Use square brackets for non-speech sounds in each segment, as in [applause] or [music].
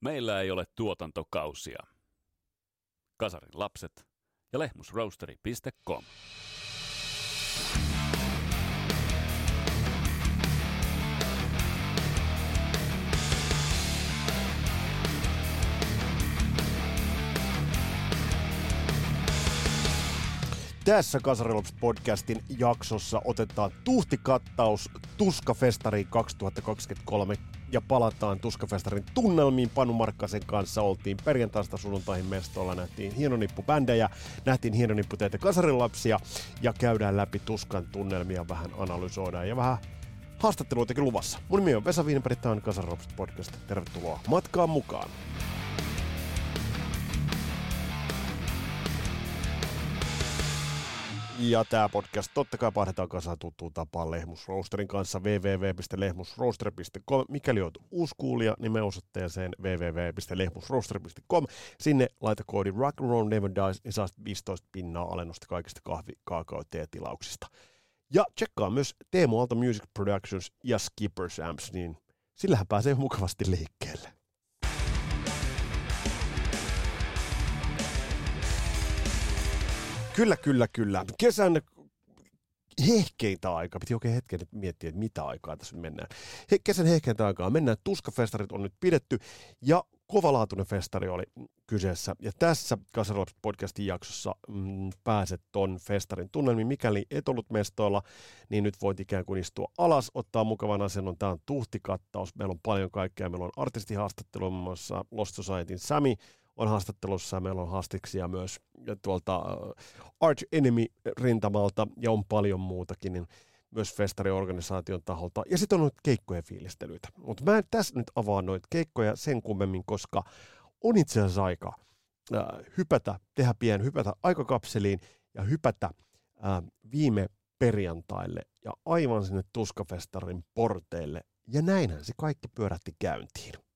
Meillä ei ole tuotantokausia. Kasarin lapset ja lehmusroasteri.com. Tässä Kasarilops podcastin jaksossa otetaan tuhtikattaus Tuskafestariin 2023 ja palataan Tuskafestarin tunnelmiin. Panu Markkasen kanssa oltiin perjantaista sunnuntaihin mestolla, nähtiin hienonippu-bändejä, nähtiin hienonipputeitä kasarilapsia ja käydään läpi Tuskan tunnelmia, vähän analysoidaan ja vähän haastatteluitakin luvassa. Mun nimi on Vesa Viinenberg, tämä on Kasarilops podcast. Tervetuloa matkaan mukaan. Ja tämä podcast totta kai pahdetaan kasaan tuttuun tapaan Lehmus Roasterin kanssa www.lehmusroaster.com. Mikäli olet uusi kuulija, niin me osoitteeseen www.lehmusroaster.com. Sinne laita koodi Rock and Roll Never Dies, niin saat 15 pinnaa alennusta kaikista kahvi, kaakao, tilauksista. Ja tsekkaa myös Teemu Alta Music Productions ja Skippers Amps, niin sillähän pääsee mukavasti liikkeelle. Kyllä, kyllä, kyllä. Kesän hehkeintä aikaa, piti oikein hetken miettiä, että mitä aikaa tässä nyt mennään. He, kesän hehkeintä aikaa mennään, Tuskafestarit on nyt pidetty ja kovalaatuinen festari oli kyseessä. Ja tässä Kasarolaps podcastin jaksossa mm, pääset ton festarin tunnelmiin. Mikäli et ollut mestoilla, niin nyt voit ikään kuin istua alas, ottaa mukavan asennon. Tämä on tuhtikattaus. Meillä on paljon kaikkea. Meillä on artistihaastattelu, muun muassa Lost Societyn Sami on haastattelussa ja meillä on haastiksia myös tuolta äh, Arch Enemy-rintamalta ja on paljon muutakin, niin myös festariorganisaation taholta. Ja sitten on nyt keikkojen fiilistelyitä. Mutta mä en tässä nyt avaa noita keikkoja sen kummemmin, koska on itse asiassa aika äh, hypätä, tehdä pieni hypätä aikakapseliin ja hypätä äh, viime perjantaille ja aivan sinne Tuskafestarin porteille. Ja näinhän se kaikki pyörähti käyntiin.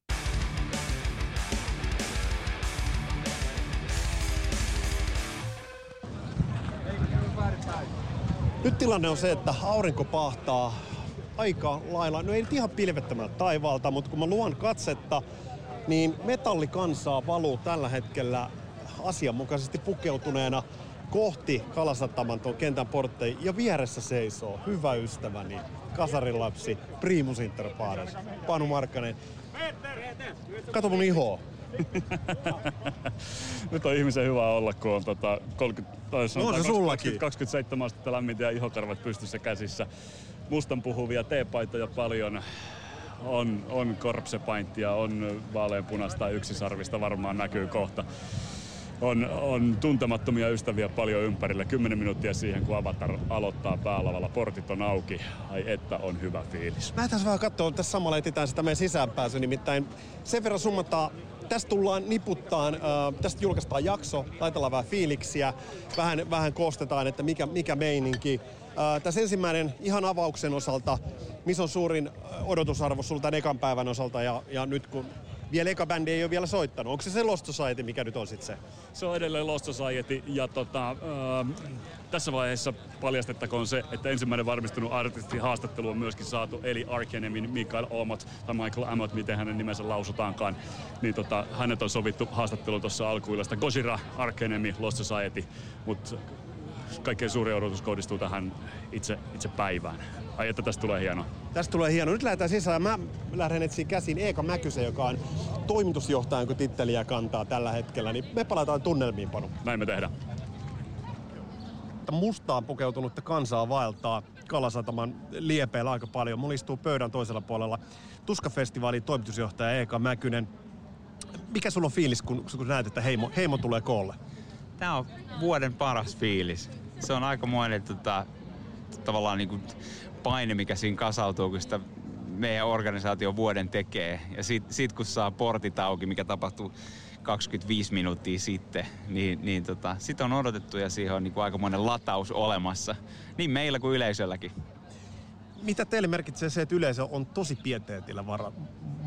Nyt tilanne on se, että aurinko pahtaa aika lailla, no ei nyt ihan pilvettömältä taivaalta, mutta kun mä luon katsetta, niin metallikansaa valuu tällä hetkellä asianmukaisesti pukeutuneena kohti Kalasataman tuon kentän portteja ja vieressä seisoo hyvä ystäväni, kasarilapsi, primus inter pares, Panu Markkanen. Kato mun ihoa. [laughs] Nyt on ihmisen hyvä olla, kun on tota 30, tai no, se 20, 27 astetta lämmintä ja ihokarvat pystyssä käsissä. Mustan puhuvia teepaitoja paljon. On, on korpsepainttia, on vaaleanpunasta yksisarvista varmaan näkyy kohta on, on tuntemattomia ystäviä paljon ympärillä. Kymmenen minuuttia siihen, kun Avatar aloittaa päälavalla. Portit on auki. Ai että on hyvä fiilis. Mä tässä vähän katsoa, tässä samalla etitään sitä meidän sisäänpääsy. Nimittäin sen verran summataan tästä tullaan niputtaan, äh, tästä julkaistaan jakso, laitellaan vähän fiiliksiä, vähän, vähän koostetaan, että mikä, mikä meininki. Äh, tässä ensimmäinen ihan avauksen osalta, missä on suurin odotusarvo sulta ekan päivän osalta ja, ja nyt kun vielä eka bändi ei ole vielä soittanut. Onko se se Lost Society, mikä nyt on sitten se? Se on edelleen Lost Society ja tota, äh, tässä vaiheessa paljastettakoon se, että ensimmäinen varmistunut artisti haastattelu on myöskin saatu, eli Arkenemin Mikael Omot tai Michael Amot, miten hänen nimensä lausutaankaan. Niin tota, hänet on sovittu haastattelu tuossa alkuillasta. Gojira, Arkenemi, Lost Society, mutta kaikkein suurin odotus kohdistuu tähän itse, itse päivään. Ai että tästä tulee hieno. Tästä tulee hieno. Nyt lähdetään sisään. Mä lähden etsiä käsiin Eeka Mäkysen, joka on toimitusjohtajan, kun titteliä kantaa tällä hetkellä. Niin me palataan tunnelmiin, Panu. Näin me tehdään. Mustaan pukeutunutta kansaa vaeltaa Kalasataman liepeillä aika paljon. Mulla istuu pöydän toisella puolella Tuskafestivaalin toimitusjohtaja Eeka Mäkynen. Mikä sulla on fiilis, kun, kun näet, että heimo, heimo tulee koolle? Tämä on vuoden paras fiilis. Se on aika muinen tota, tavallaan niin kuin paine, mikä siinä kasautuu, kun sitä meidän organisaatio vuoden tekee. Ja sitten sit kun saa portit auki, mikä tapahtuu 25 minuuttia sitten, niin, niin tota, sit on odotettu ja siihen on niin kuin aikamoinen lataus olemassa. Niin meillä kuin yleisölläkin. Mitä teille merkitsee se, että yleisö on tosi pieteetillä var-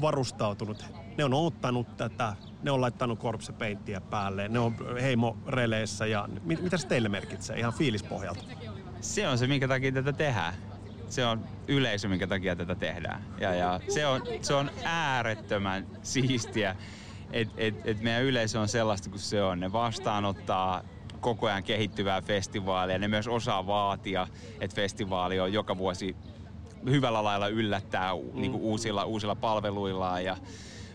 varustautunut? Ne on ottanut tätä, ne on laittanut korpsepeinttiä päälle, ne on heimoreleissä ja mit- mitä se teille merkitsee ihan fiilispohjalta? Se on se, minkä takia tätä tehdään se on yleisö, minkä takia tätä tehdään. Ja, ja se, on, se on äärettömän siistiä, että et, et meidän yleisö on sellaista kuin se on. Ne vastaanottaa koko ajan kehittyvää festivaalia. Ne myös osaa vaatia, että festivaali on joka vuosi hyvällä lailla yllättää mm. niin kuin uusilla, uusilla palveluillaan. Ja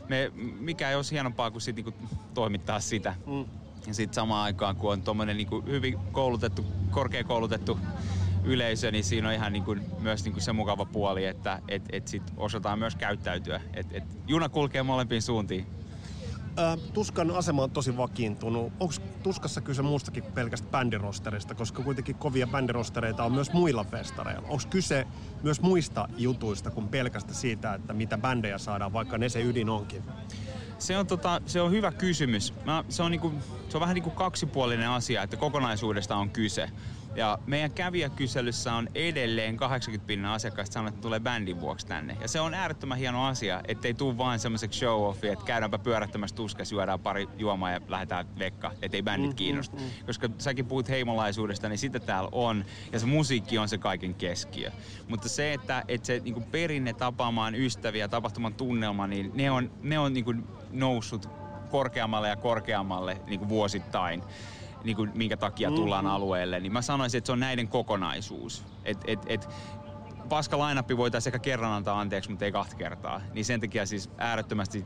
me, mikä ei olisi hienompaa kuin sit, niin kuin toimittaa sitä. Mm. Ja sitten samaan aikaan, kun on tuommoinen niin hyvin koulutettu, korkeakoulutettu yleisö, niin siinä on ihan niin kuin, myös niin kuin se mukava puoli, että et, et sit osataan myös käyttäytyä. Et, et juna kulkee molempiin suuntiin. Tuskan asema on tosi vakiintunut. Onko Tuskassa kyse muustakin pelkästä bändirosterista, koska kuitenkin kovia bändirostereita on myös muilla festareilla? Onko kyse myös muista jutuista kuin pelkästä siitä, että mitä bändejä saadaan, vaikka ne se ydin onkin? Se on, tota, se on hyvä kysymys. Mä, se, on niinku, se on vähän niin kuin kaksipuolinen asia, että kokonaisuudesta on kyse. Ja meidän kävijäkyselyssä on edelleen 80 pinnan asiakkaista sanonut, että tulee bändin vuoksi tänne. Ja se on äärettömän hieno asia, ettei tule vain semmoiseksi show offi, että käydäänpä pyörättämässä tuskas, juodaan pari juomaa ja lähdetään vekka, ettei bändit mm, kiinnosta. Mm, mm. Koska säkin puhut heimolaisuudesta, niin sitä täällä on. Ja se musiikki on se kaiken keskiö. Mutta se, että, että se niin perinne tapaamaan ystäviä, tapahtuman tunnelma, niin ne on, ne on niin noussut korkeammalle ja korkeammalle niin vuosittain niin kuin, minkä takia tullaan mm-hmm. alueelle, niin mä sanoisin, että se on näiden kokonaisuus. Et, et, et, paska lainappi voitaisiin ehkä kerran antaa anteeksi, mutta ei kahta kertaa. Niin sen takia siis äärettömästi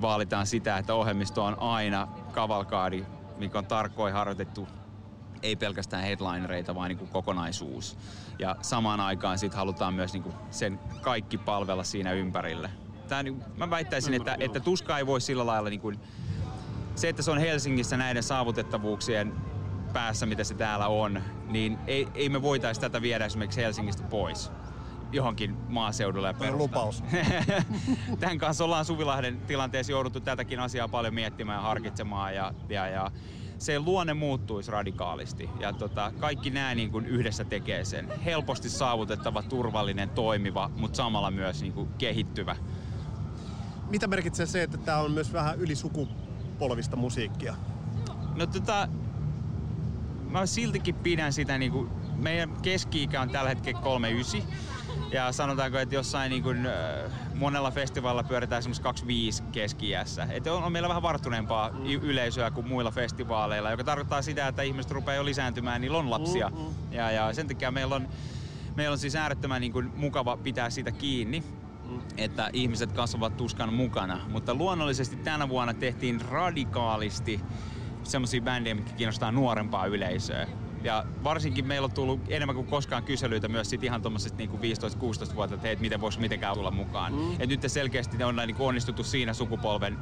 vaalitaan sitä, että ohjelmisto on aina kavalkaadi, mikä on tarkoin harjoitettu ei pelkästään headlinereita, vaan niin kuin kokonaisuus. Ja samaan aikaan sit halutaan myös niin kuin sen kaikki palvella siinä ympärille. Tää, niin, mä väittäisin, että, että tuska ei voi sillä lailla niin kuin se, että se on Helsingissä näiden saavutettavuuksien päässä, mitä se täällä on, niin ei, ei me voitaisi tätä viedä esimerkiksi Helsingistä pois johonkin maaseudulle ja perustaa. lupaus. [laughs] Tämän kanssa ollaan Suvilahden tilanteessa jouduttu tätäkin asiaa paljon miettimään ja harkitsemaan ja, ja, ja se luonne muuttuisi radikaalisti. Ja tota, kaikki nämä niin kuin yhdessä tekee sen. Helposti saavutettava, turvallinen, toimiva, mutta samalla myös niin kuin kehittyvä. Mitä merkitsee se, että tämä on myös vähän ylisuku polvista musiikkia? No tota, mä siltikin pidän sitä niinku, meidän keski-ikä on tällä hetkellä 39. Ja sanotaanko, että jossain niin kuin, äh, monella festivaalilla pyöritään semmoista 25 keski Että on, on, meillä vähän varttuneempaa mm. yleisöä kuin muilla festivaaleilla, joka tarkoittaa sitä, että ihmiset rupeaa jo lisääntymään, niillä on lapsia. Mm-hmm. Ja, ja sen takia meillä on, meillä on siis äärettömän niin kuin, mukava pitää siitä kiinni että ihmiset kasvavat tuskan mukana. Mutta luonnollisesti tänä vuonna tehtiin radikaalisti semmoisia bändejä, mitkä kiinnostaa nuorempaa yleisöä. Ja varsinkin meillä on tullut enemmän kuin koskaan kyselyitä myös sit ihan tuommoisesta niinku 15-16 vuotta, että hei, et miten voisi mitenkään tulla mukaan. Mm. Et nyt selkeästi on niinku onnistuttu siinä sukupolven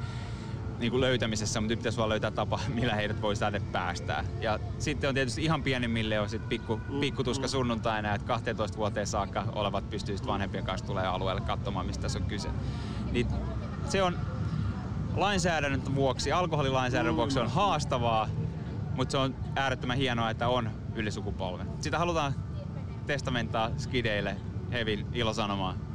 niin kuin löytämisessä, mutta nyt pitäisi vaan löytää tapa, [laughs] millä heidät voi tänne päästää. Ja sitten on tietysti ihan pienimmille on sitten pikku, mm, pikkutuska mm. sunnuntaina, että 12 vuoteen saakka olevat pystyisivät vanhempien kanssa tulee alueelle katsomaan, mistä tässä on kyse. Niin se on lainsäädännön vuoksi, alkoholilainsäädännön mm. vuoksi se on haastavaa, mutta se on äärettömän hienoa, että on ylisukupolven. Sitä halutaan testamentaa skideille Hevin ilosanomaan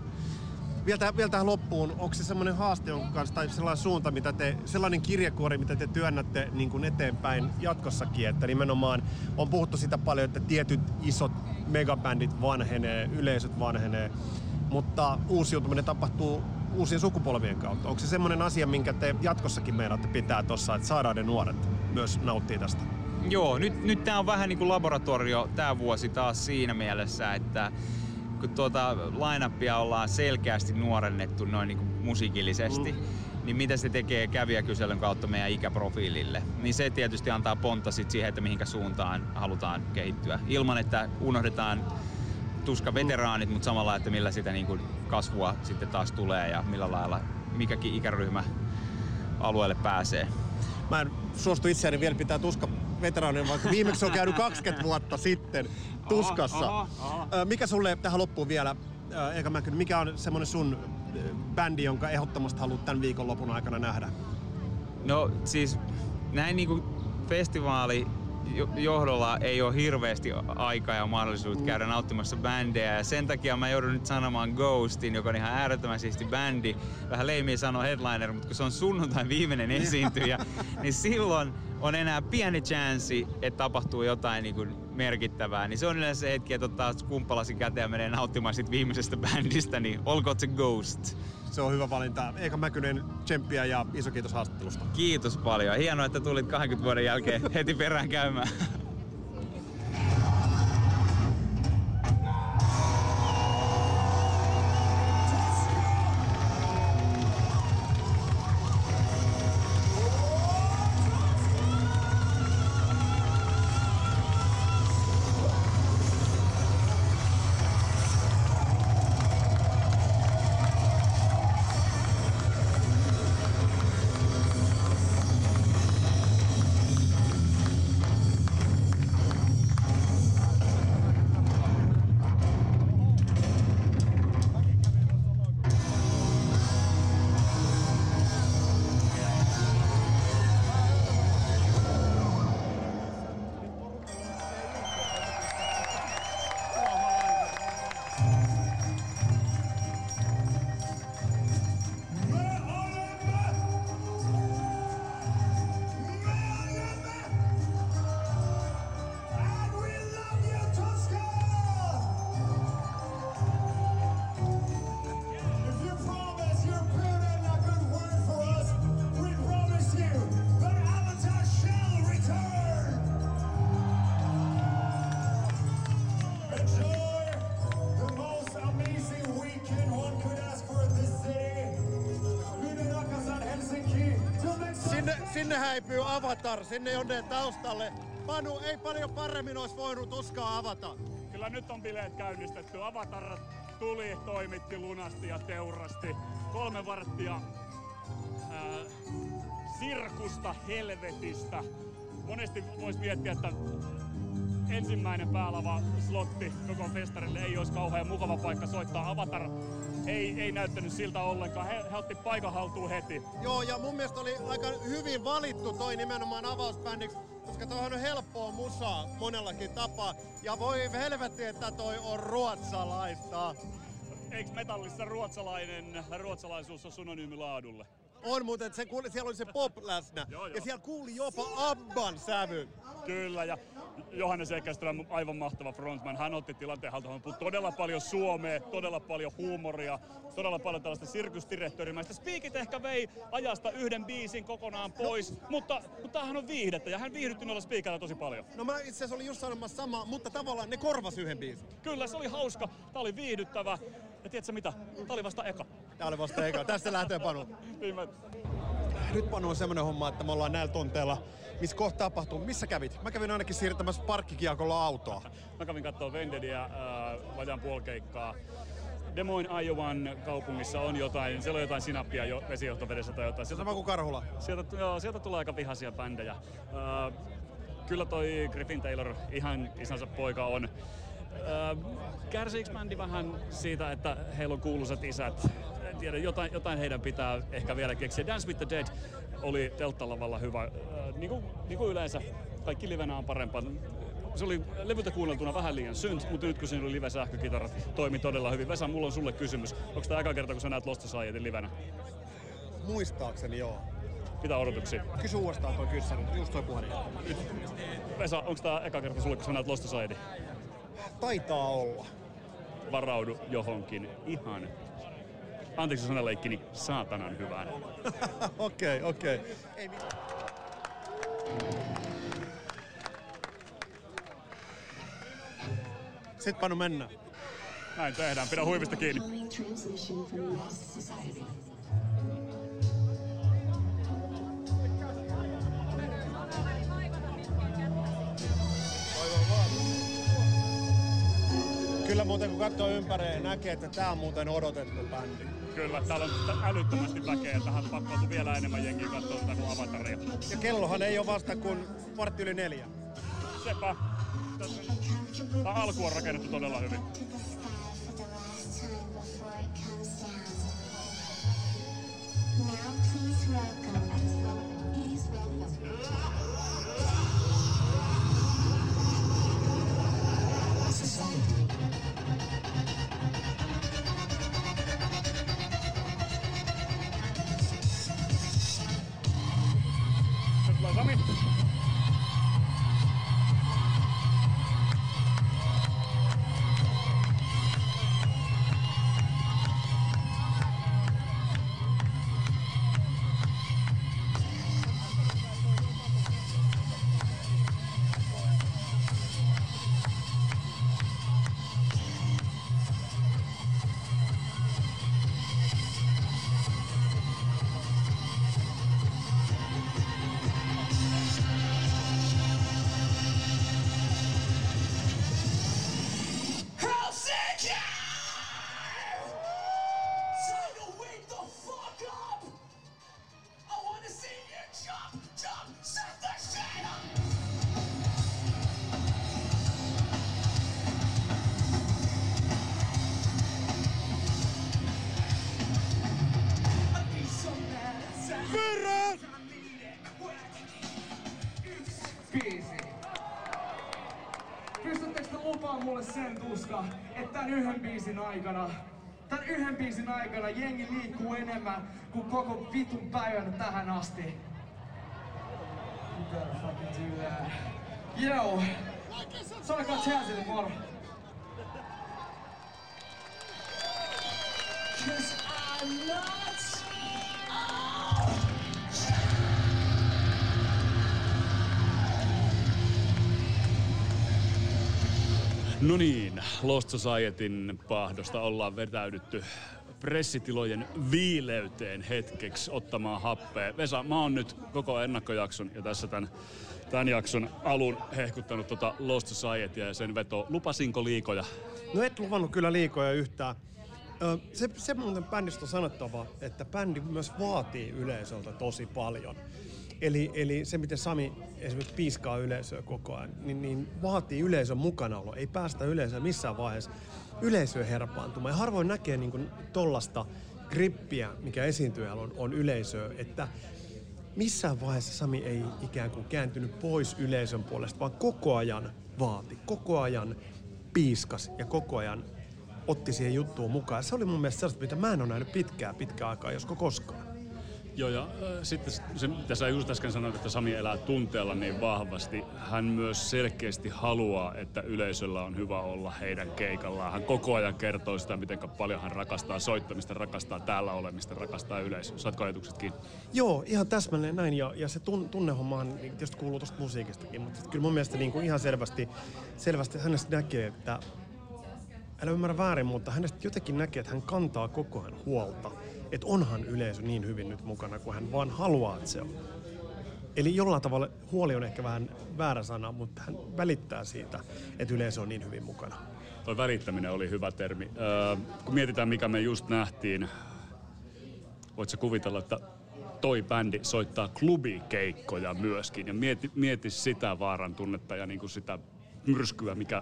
vielä, vielä tähän loppuun, onko se semmoinen haaste jonka kanssa, tai sellainen suunta, mitä te, sellainen kirjekuori, mitä te työnnätte niin kuin eteenpäin jatkossakin, että nimenomaan on puhuttu sitä paljon, että tietyt isot megabändit vanhenee, yleisöt vanhenee, mutta uusiutuminen tapahtuu uusien sukupolvien kautta. Onko se semmoinen asia, minkä te jatkossakin meidät pitää tuossa, että saadaan ne nuoret myös nauttii tästä? Joo, nyt, nyt tämä on vähän niin kuin laboratorio tämä vuosi taas siinä mielessä, että kun tuota line ollaan selkeästi nuorennettu noin niin kuin musiikillisesti, mm. niin mitä se tekee kävijäkyselyn kautta meidän ikäprofiilille. Niin se tietysti antaa pontta sit siihen, että mihinkä suuntaan halutaan kehittyä. Ilman, että unohdetaan tuska veteraanit, mutta samalla, että millä sitä niin kuin kasvua sitten taas tulee ja millä lailla mikäkin ikäryhmä alueelle pääsee. Mä en suostu itseäni vielä pitää tuska veteraanin, vaikka viimeksi on käynyt 20 vuotta sitten tuskassa. Aha, aha, aha. Mikä sulle tähän loppuun vielä, Eka Mäkkönen, mikä on semmoinen sun bändi, jonka ehdottomasti haluat tämän viikonlopun aikana nähdä? No siis näin niinku festivaali johdolla ei ole hirveästi aikaa ja mahdollisuutta mm. käydä nauttimassa bändejä. Ja sen takia mä joudun nyt sanomaan Ghostin, joka on ihan äärettömän siisti bändi. Vähän leimiä sanoa headliner, mutta kun se on sunnuntain viimeinen [laughs] esiintyjä, niin silloin on enää pieni chanssi, että tapahtuu jotain niin kuin merkittävää, niin se on yleensä se hetki, että ottaa kumppalasin käteen ja menee nauttimaan siitä viimeisestä bändistä, niin olkoon se Ghost. Se on hyvä valinta. Eika Mäkynen, tsemppiä ja iso kiitos haastattelusta. Kiitos paljon. Hienoa, että tulit 20 vuoden jälkeen heti perään käymään. Sinne jonne taustalle. Panu ei paljon paremmin olisi voinut tuskaa avata. Kyllä nyt on bileet käynnistetty. Avatar tuli, toimitti lunasti ja teurasti. Kolme varttia ää, sirkusta helvetistä. Monesti voisi miettiä, että ensimmäinen päälava slotti koko festarille ei olisi kauhean mukava paikka soittaa. Avatar ei, ei näyttänyt siltä ollenkaan. He, he otti paikan haltuun heti. Joo, ja mun mielestä oli aika hyvin valittu toi nimenomaan avausbändiksi, koska toihan on helppoa musaa monellakin tapaa. Ja voi helvetti, että toi on ruotsalaista. Eikö metallissa ruotsalainen, ruotsalaisuus on synonyymi laadulle? On muuten, että se kuuli, siellä oli se pop läsnä. Joo, joo. Ja siellä kuuli jopa Abban sävy. Kyllä, ja Johannes Ekäström, aivan mahtava frontman. Hän otti tilanteen haltuun. Todella paljon suomea, todella paljon huumoria, todella paljon tällaista sirkusdirektorimäistä. Speakit ehkä vei ajasta yhden biisin kokonaan pois, mutta, mutta tämähän on viihdettä ja hän viihdytti noilla speakeilla tosi paljon. No mä itse asiassa olin just sanomassa sama, mutta tavallaan ne korvas yhden biisin. Kyllä, se oli hauska, tää oli viihdyttävä. Ja tiedätkö mitä? Tää oli vasta eka. Tää oli vasta eka. Tästä lähtee Panu. [laughs] Nyt Panu on semmonen homma, että me ollaan näillä tonteilla. Missä kohta tapahtuu? Missä kävit? Mä kävin ainakin siirtämässä parkkikiekolla autoa. mä kävin kattoo Vendediä äh, vajaan puolkeikkaa. Des Moines, Iowan kaupungissa on jotain, siellä on jotain sinappia jo vesijohtovedessä tai jotain. Sieltä, Sama kuin Karhula. sieltä, joo, sieltä tulee aika vihaisia bändejä. Äh, kyllä toi Griffin Taylor ihan isänsä poika on. Äh, kärsiikö bändi vähän siitä, että heillä on kuuluisat isät? En tiedä, jotain, jotain heidän pitää ehkä vielä keksiä. Dance with the Dead oli telttalavalla hyvä. Äh, niin, kuin, niin kuin yleensä, kaikki livenä on parempaa. Se oli levyltä kuunneltuna vähän liian synt, mutta nyt kun siinä oli live sähkökitarat, toimi todella hyvin. Vesa, mulla on sulle kysymys. Onko tämä eka kerta, kun sä näet Lost Societyn livenä? Muistaakseni joo. Mitä odotuksia? Kysy uudestaan toi kyssäri, just toi puhelin. Vesa, onko tämä eka kerta sulle, kun sä näet Lost Society? Taitaa olla. Varaudu johonkin ihan anteeksi sanaleikkini, saatanan hyvään. [laughs] Okei, okei. Ei mi- Sitten Panu mennään. Näin tehdään, pidä huivista kiinni. Kyllä muuten kun katsoo ympärille, näkee, että tää on muuten odotettu bändi. Kyllä, täällä on älyttömästi väkeä. Tähän pakkautuu vielä enemmän jengiä katsoa kuin avataria. Ja kellohan ei ole vasta kuin vartti yli neljä. Sepä. Tämä alku on rakennettu todella hyvin. Now please welcome. Please welcome. Biisin aikana, tämän yhden biisin aikana jengi liikkuu enemmän kuin koko vitun päivän tähän asti? You better fucking do Chazille moro. No niin, Lost Societyn pahdosta ollaan vetäydytty pressitilojen viileyteen hetkeksi ottamaan happea. Vesa, mä oon nyt koko ennakkojakson ja tässä tämän, tämän jakson alun hehkuttanut tota Lost Societya ja sen veto. Lupasinko liikoja? No et luvannut kyllä liikoja yhtään. Se, se muuten bändistä on sanottava, että bändi myös vaatii yleisöltä tosi paljon. Eli, eli se, miten Sami esimerkiksi piiskaa yleisöä koko ajan, niin, niin vaatii yleisön mukanaolo. Ei päästä yleisöä missään vaiheessa yleisöä herpaantumaan. Ja harvoin näkee niin kuin tollasta grippiä, mikä esiintyjällä on, on yleisöä, että missään vaiheessa Sami ei ikään kuin kääntynyt pois yleisön puolesta, vaan koko ajan vaati, koko ajan piiskas ja koko ajan otti siihen juttuun mukaan. Se oli mun mielestä sellaista, mitä mä en ole nähnyt pitkään, pitkään aikaa, josko koskaan. Joo, ja äh, sitten se, mitä sä just äsken sanoit, että Sami elää tunteella niin vahvasti, hän myös selkeästi haluaa, että yleisöllä on hyvä olla heidän keikallaan. Hän koko ajan kertoo sitä, miten paljon hän rakastaa soittamista, rakastaa täällä olemista, rakastaa yleisöä. Saatko ajatukset kiinni? Joo, ihan täsmälleen näin. Ja, ja se tun, tunnehommahan tietysti kuuluu tuosta musiikistakin, mutta kyllä mun mielestä niin kuin ihan selvästi, selvästi hänestä näkee, että älä ymmärrä väärin, mutta hänestä jotenkin näkee, että hän kantaa koko ajan huolta. Että onhan yleisö niin hyvin nyt mukana, kun hän vaan haluaa, että se on. Eli jollain tavalla huoli on ehkä vähän väärä sana, mutta hän välittää siitä, että yleisö on niin hyvin mukana. Toi välittäminen oli hyvä termi. Öö, kun mietitään, mikä me just nähtiin, voitko kuvitella, että toi bändi soittaa klubikeikkoja myöskin ja mieti, mieti sitä vaaran tunnetta ja niinku sitä myrskyä, mikä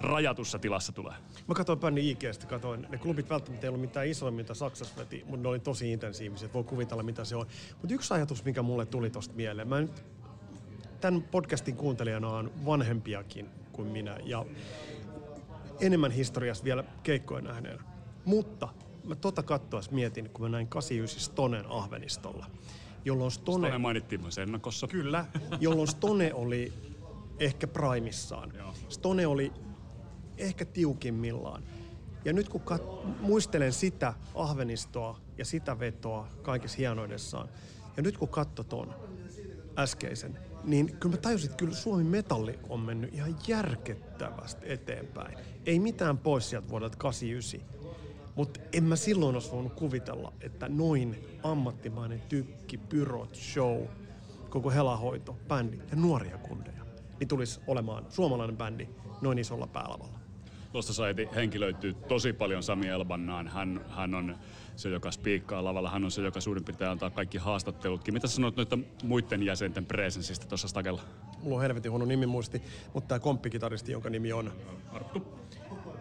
rajatussa tilassa tulee. Mä katsoin bändin IGstä, katsoin, ne klubit välttämättä ei ollut mitään isoja, mitä Saksassa veti, mutta ne oli tosi intensiiviset, voi kuvitella mitä se on. Mutta yksi ajatus, mikä mulle tuli tosta mieleen, mä nyt tämän podcastin kuuntelijana on vanhempiakin kuin minä ja enemmän historiassa vielä keikkoja nähneenä. Mutta mä tota kattoas mietin, kun mä näin 89 Stonen Ahvenistolla, jolloin Stone... Stone mainittiin myös ennakossa. Kyllä, jolloin Stone oli ehkä primissaan. Joo. Stone oli ehkä tiukimmillaan. Ja nyt kun kat- muistelen sitä ahvenistoa ja sitä vetoa kaikessa hienoudessaan, ja nyt kun katso ton äskeisen, niin kyllä mä tajusin, että kyllä Suomi metalli on mennyt ihan järkettävästi eteenpäin. Ei mitään pois sieltä vuodelta 89. Mutta en mä silloin olisi voinut kuvitella, että noin ammattimainen tykki, pyrot, show, koko helahoito, bändi ja nuoria kundeja, niin tulisi olemaan suomalainen bändi noin isolla päälavalla. Lost Society henkilöityy tosi paljon Sami Elbannaan. Hän, hän on se, joka spiikkaa lavalla. Hän on se, joka suurin piirtein antaa kaikki haastattelutkin. Mitä sä sanoit noiden muiden jäsenten presenssistä tuossa stakella? Mulla on helvetin huono nimi muisti, mutta tämä komppikitaristi, jonka nimi on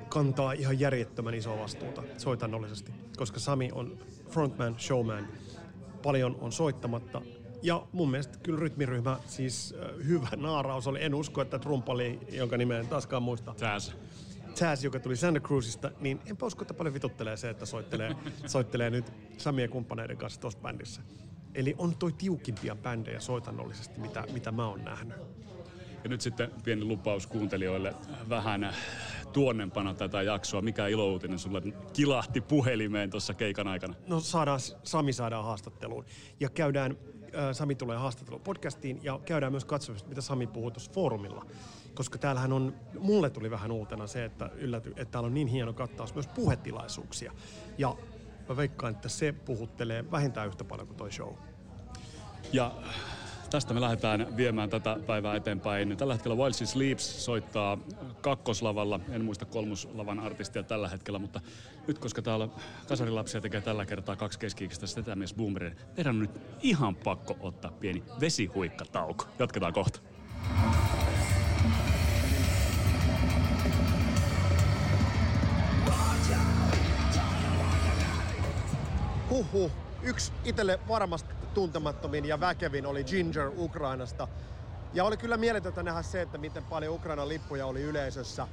kantaa ihan järjettömän isoa vastuuta soitannollisesti, koska Sami on frontman, showman, paljon on soittamatta. Ja mun mielestä kyllä rytmiryhmä, siis hyvä naaraus oli. En usko, että trumpali, jonka nimeä en taaskaan muista, Taz. Taz, joka tuli Santa Cruzista, niin enpä usko, että paljon vituttelee se, että soittelee, [laughs] soittelee nyt Samien kumppaneiden kanssa tuossa bändissä. Eli on toi tiukimpia bändejä soitannollisesti, mitä, mitä mä oon nähnyt. Ja nyt sitten pieni lupaus kuuntelijoille vähän tuonnempana tätä jaksoa. Mikä ilouutinen sulle kilahti puhelimeen tuossa keikan aikana? No saadaan, Sami saadaan haastatteluun. Ja käydään, äh, Sami tulee haastatteluun podcastiin ja käydään myös katsomassa, mitä Sami puhuu tuossa foorumilla. Koska täällähän on, mulle tuli vähän uutena se, että, ylläty, että täällä on niin hieno kattaus myös puhetilaisuuksia. Ja mä veikkaan, että se puhuttelee vähintään yhtä paljon kuin toi show. Ja tästä me lähdetään viemään tätä päivää eteenpäin. Tällä hetkellä Wild She Sleeps soittaa kakkoslavalla. En muista kolmoslavan artistia tällä hetkellä, mutta nyt koska täällä kasarilapsia tekee tällä kertaa kaksi keski-ikäistä setämies boomeria, meidän on nyt ihan pakko ottaa pieni vesihuikkatauko. Jatketaan kohta. Huhhuh. Yksi itselle varmasti tuntemattomin ja väkevin oli Ginger Ukrainasta. Ja oli kyllä mieletöntä nähdä se, että miten paljon Ukrainan lippuja oli yleisössä.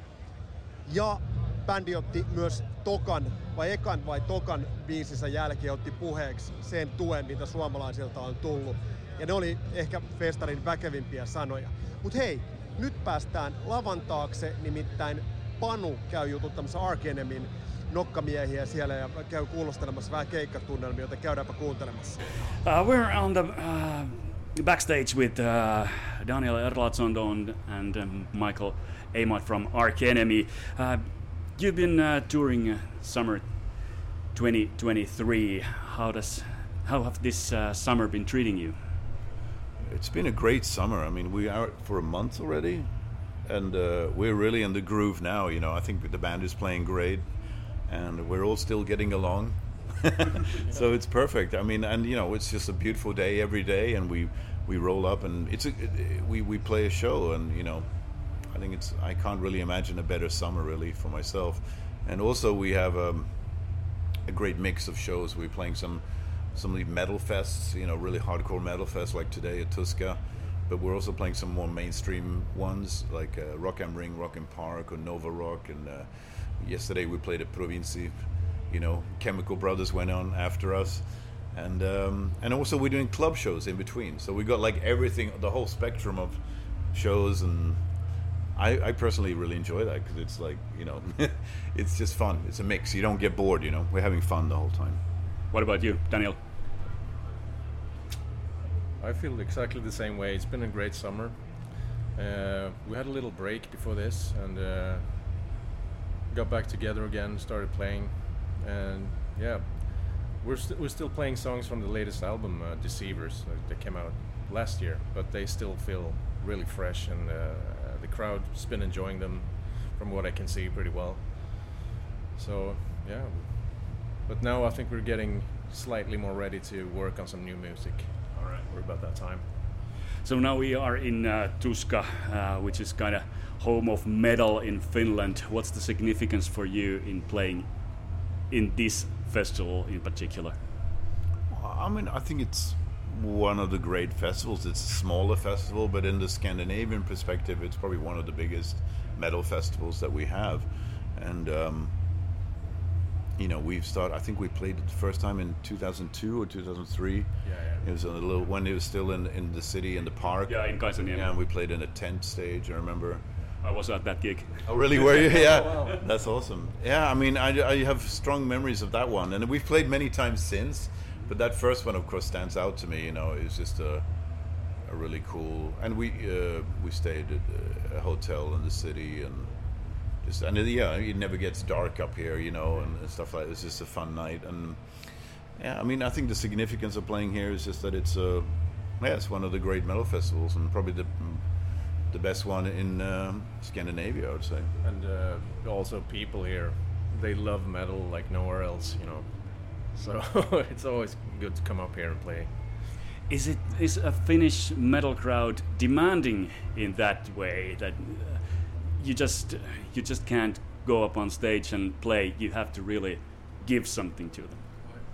Ja bändi otti myös tokan, vai ekan vai tokan biisinsä jälkeen otti puheeksi sen tuen, mitä suomalaisilta on tullut. Ja ne oli ehkä festarin väkevimpiä sanoja. Mutta hei, nyt päästään lavan taakse, nimittäin Panu käy jututtamassa Ark Enemyn nokkamiehiä siellä ja käy kuulostelemassa vähän keikkatunnelmia, joten käydäänpä kuuntelemassa. Uh, we're on the uh, backstage with uh, Daniel Erlatsson and um, Michael Amott from Ark Enemy. Uh, you've been uh, touring uh, summer 2023. How does how have this uh, summer been treating you? It's been a great summer. I mean, we are for a month already, and uh, we're really in the groove now. You know, I think the band is playing great, and we're all still getting along. [laughs] so it's perfect. I mean, and you know, it's just a beautiful day every day, and we we roll up, and it's a, we we play a show, and you know, I think it's I can't really imagine a better summer really for myself, and also we have um, a great mix of shows. We're playing some some of the metal fests, you know, really hardcore metal fests like today at Tuska. But we're also playing some more mainstream ones like uh, Rock am Ring, Rock and Park, or Nova Rock. And uh, yesterday we played at Provinci. You know, Chemical Brothers went on after us, and um, and also we're doing club shows in between. So we got like everything, the whole spectrum of shows, and I, I personally really enjoy that because it's like you know, [laughs] it's just fun. It's a mix. You don't get bored. You know, we're having fun the whole time. What about you, Daniel? I feel exactly the same way. It's been a great summer. Uh, we had a little break before this and uh, got back together again, started playing, and yeah, we're, st- we're still playing songs from the latest album, uh, Deceivers, uh, that came out last year, but they still feel really fresh, and uh, the crowd's been enjoying them from what I can see pretty well. So yeah, but now I think we're getting slightly more ready to work on some new music. All right, we're about that time. So now we are in uh, Tuska, uh, which is kind of home of metal in Finland. What's the significance for you in playing in this festival in particular? I mean, I think it's one of the great festivals. It's a smaller festival, but in the Scandinavian perspective, it's probably one of the biggest metal festivals that we have. And um, you know, we've started. I think we played it the first time in 2002 or 2003. Yeah, yeah. It was a little when it was still in in the city in the park. Yeah, in Kaisaniemi. Yeah, and we played in a tent stage. I remember. I was at that gig. Oh, really? Were you? [laughs] Yeah, Wow. that's awesome. Yeah, I mean, I, I have strong memories of that one, and we've played many times since. But that first one, of course, stands out to me. You know, it's just a, a really cool. And we uh, we stayed at a hotel in the city, and just and it, yeah, it never gets dark up here, you know, and, and stuff like. It's just a fun night, and yeah, I mean, I think the significance of playing here is just that it's a, yeah, it's one of the great metal festivals, and probably the the best one in um, Scandinavia, I would say. And uh, also people here, they love metal like nowhere else, you know. [laughs] So it's always good to come up here and play. Is it is a Finnish metal crowd demanding in that way that uh, you just you just can't go up on stage and play? You have to really give something to them.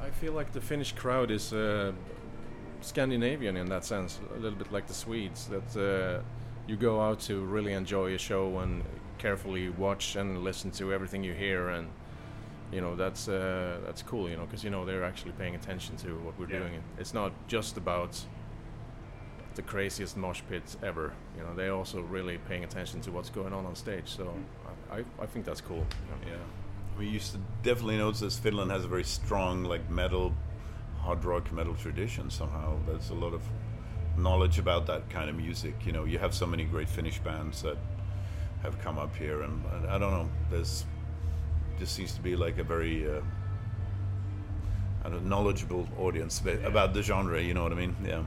I feel like the Finnish crowd is uh, Scandinavian in that sense, a little bit like the Swedes. That uh, you go out to really enjoy a show and carefully watch and listen to everything you hear, and you know that's uh, that's cool, you know, because you know they're actually paying attention to what we're Yeah. doing. It's not just about the craziest mosh pits ever. You know, they're also really paying attention to what's going on on stage. So I, I, I think that's cool. you know. Yeah, we used to definitely notice that Finland has a very strong like metal, hard rock metal tradition. Somehow, there's a lot of knowledge about that kind of music. You know, you have so many great Finnish bands that have come up here, and, and I don't know. There's just seems to be like a very uh, I don't knowledgeable audience ba- about the genre. You know what I mean? Yeah.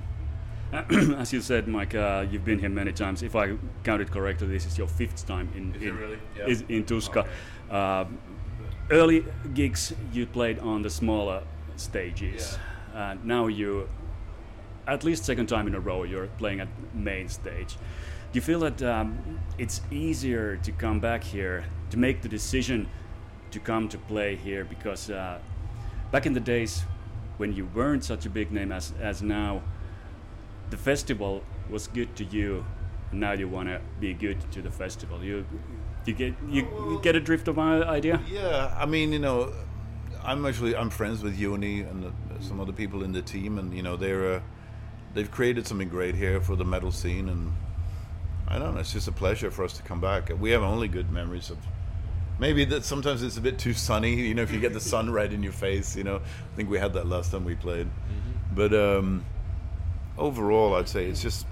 [clears throat] As you said, Mike, uh, you've been here many times. If I counted correctly, this is your fifth time in Is in, really? Yeah. in Tuska. Uh, early gigs you played on the smaller stages. Uh, now you, at least second time in a row, you're playing at main stage. Do you feel that um, it's easier to come back here to make the decision to come to play here because uh, back in the days when you weren't such a big name as as now, the festival was good to you, and now you want to be good to the festival. You you get you, you get a drift of my idea. Yeah, I mean, you know, I'm actually I'm friends with Yoni and some other people in the team, and you know they're uh, they've created something great here for the metal scene, and I don't know, it's just a pleasure for us to come back. We have only good memories of. Maybe that sometimes it's a bit too sunny, you know, if you get the sun [laughs] right in your face, you know. I think we had that last time we played, but um, overall, I'd say it's just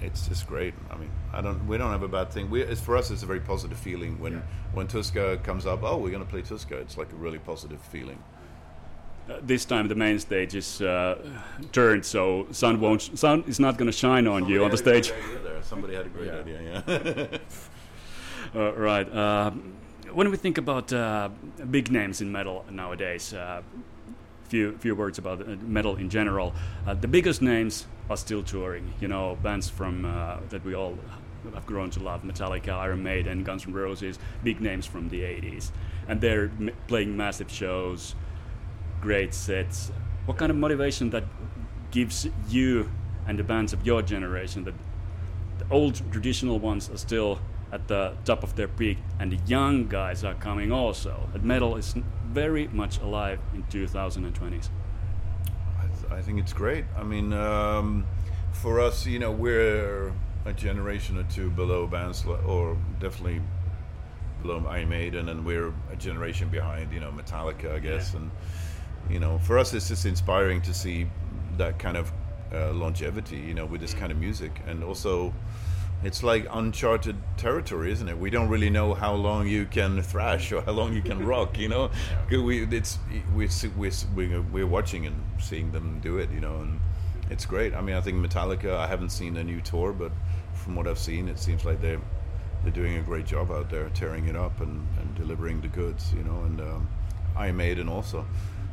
it's just great. I mean, I don't. We don't have a bad thing. We, it's for us. It's a very positive feeling when when Tuska comes up. Oh, we're going to play Tuska. It's like a really positive feeling. Uh, this time the main stage is uh, turned, so sun won't sun is not going to shine on you on the Somebody had a stage. great idea there. Somebody had a great Yeah. idea. Yeah. [laughs] Uh, right. Uh, when we think about uh, big names in metal nowadays, uh, few few words about uh, metal in general. Uh, the biggest names are still touring. You know, bands from uh, that we all have grown to love: Metallica, Iron Maiden, Guns N' Roses. Big names from the '80s, and they're m- playing massive shows, great sets. What kind of motivation that gives you and the bands of your generation that the old traditional ones are still at the top of their peak, and the young guys are coming also. And metal is very much alive in 2020s. I, th- I think it's great. I mean, um, for us, you know, we're a generation or two below bands, or definitely below Iron Maiden, and we're a generation behind, you know, Metallica, I guess. And you know, for us, it's just inspiring to see that kind of uh, longevity, you know, with this kind of music, and also. It's like uncharted territory, isn't it? We don't really know how long you can thrash or how long you can rock. You know, [laughs] 'Cause we it's we we we're, we're watching and seeing them do it. You know, and it's great. I mean, I think Metallica. I haven't seen a new tour, but from what I've seen, it seems like they're they're doing a great job out there, tearing it up and, and delivering the goods. You know, and um, Iron Maiden also.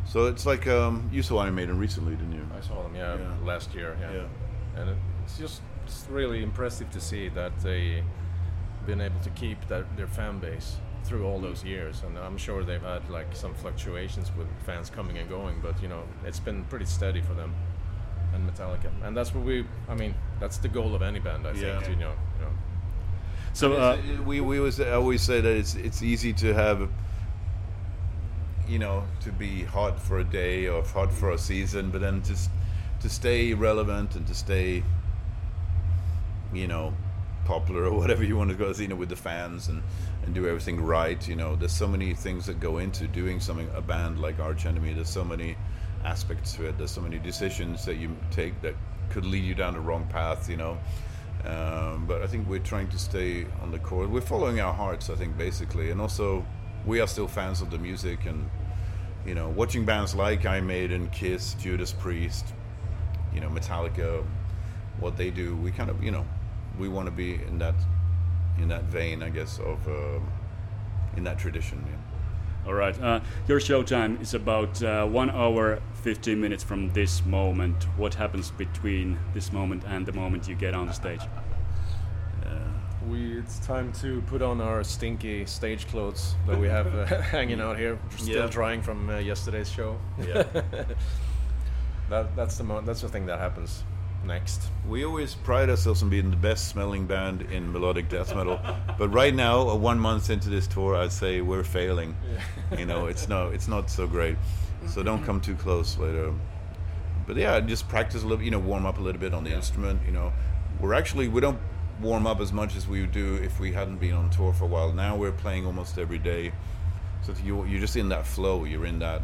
So it's like um, you saw Iron Maiden recently, didn't you? I saw them, yeah, Yeah. last year, yeah. Yeah. And it's just it's really impressive to see that they've been able to keep that, their fan base through all those years. And I'm sure they've had like some fluctuations with fans coming and going, but you know it's been pretty steady for them and Metallica. And that's what we, I mean, that's the goal of any band, I Yeah. think. You know, you know. So, uh, It's- we we always always say that it's it's easy to have you know to be hot for a day or hot for a season, but then just to stay relevant and to stay you know popular or [laughs] whatever you want to go you know with the fans and and do everything right you know. There's so many things that go into doing something a band like Arch Enemy. There's so many aspects to it. There's so many decisions that you take that could lead you down the wrong path you know. Um, but I think we're trying to stay on the course we're following our hearts I think basically. And also we are still fans of the music and you know watching bands like I Maiden Kiss Judas Priest you know Metallica what they do we kind of you know we want to be in that in that vein I guess of um in that tradition yeah. all right. Uh, your show time is about uh, one hour, 15 minutes from this moment. What happens between this moment and the moment you get on the stage? [laughs] We, it's time to put on our stinky stage clothes that we have uh, [laughs] hanging out here, still Yeah. drying from uh, yesterday's show. Yeah. [laughs] That, that's the mo- that's the thing that happens next. we always pride ourselves on being the best smelling band in melodic death metal but right now uh, one month into this tour I'd say we're failing. You know it's no it's not so great. So don't come too close later. But yeah just practice a little you know warm up a little bit on the instrument you know. We're actually we don't warm up as much as we would do if we hadn't been on tour for a while. Now we're playing almost every day. So you, you're just in that flow. You're in that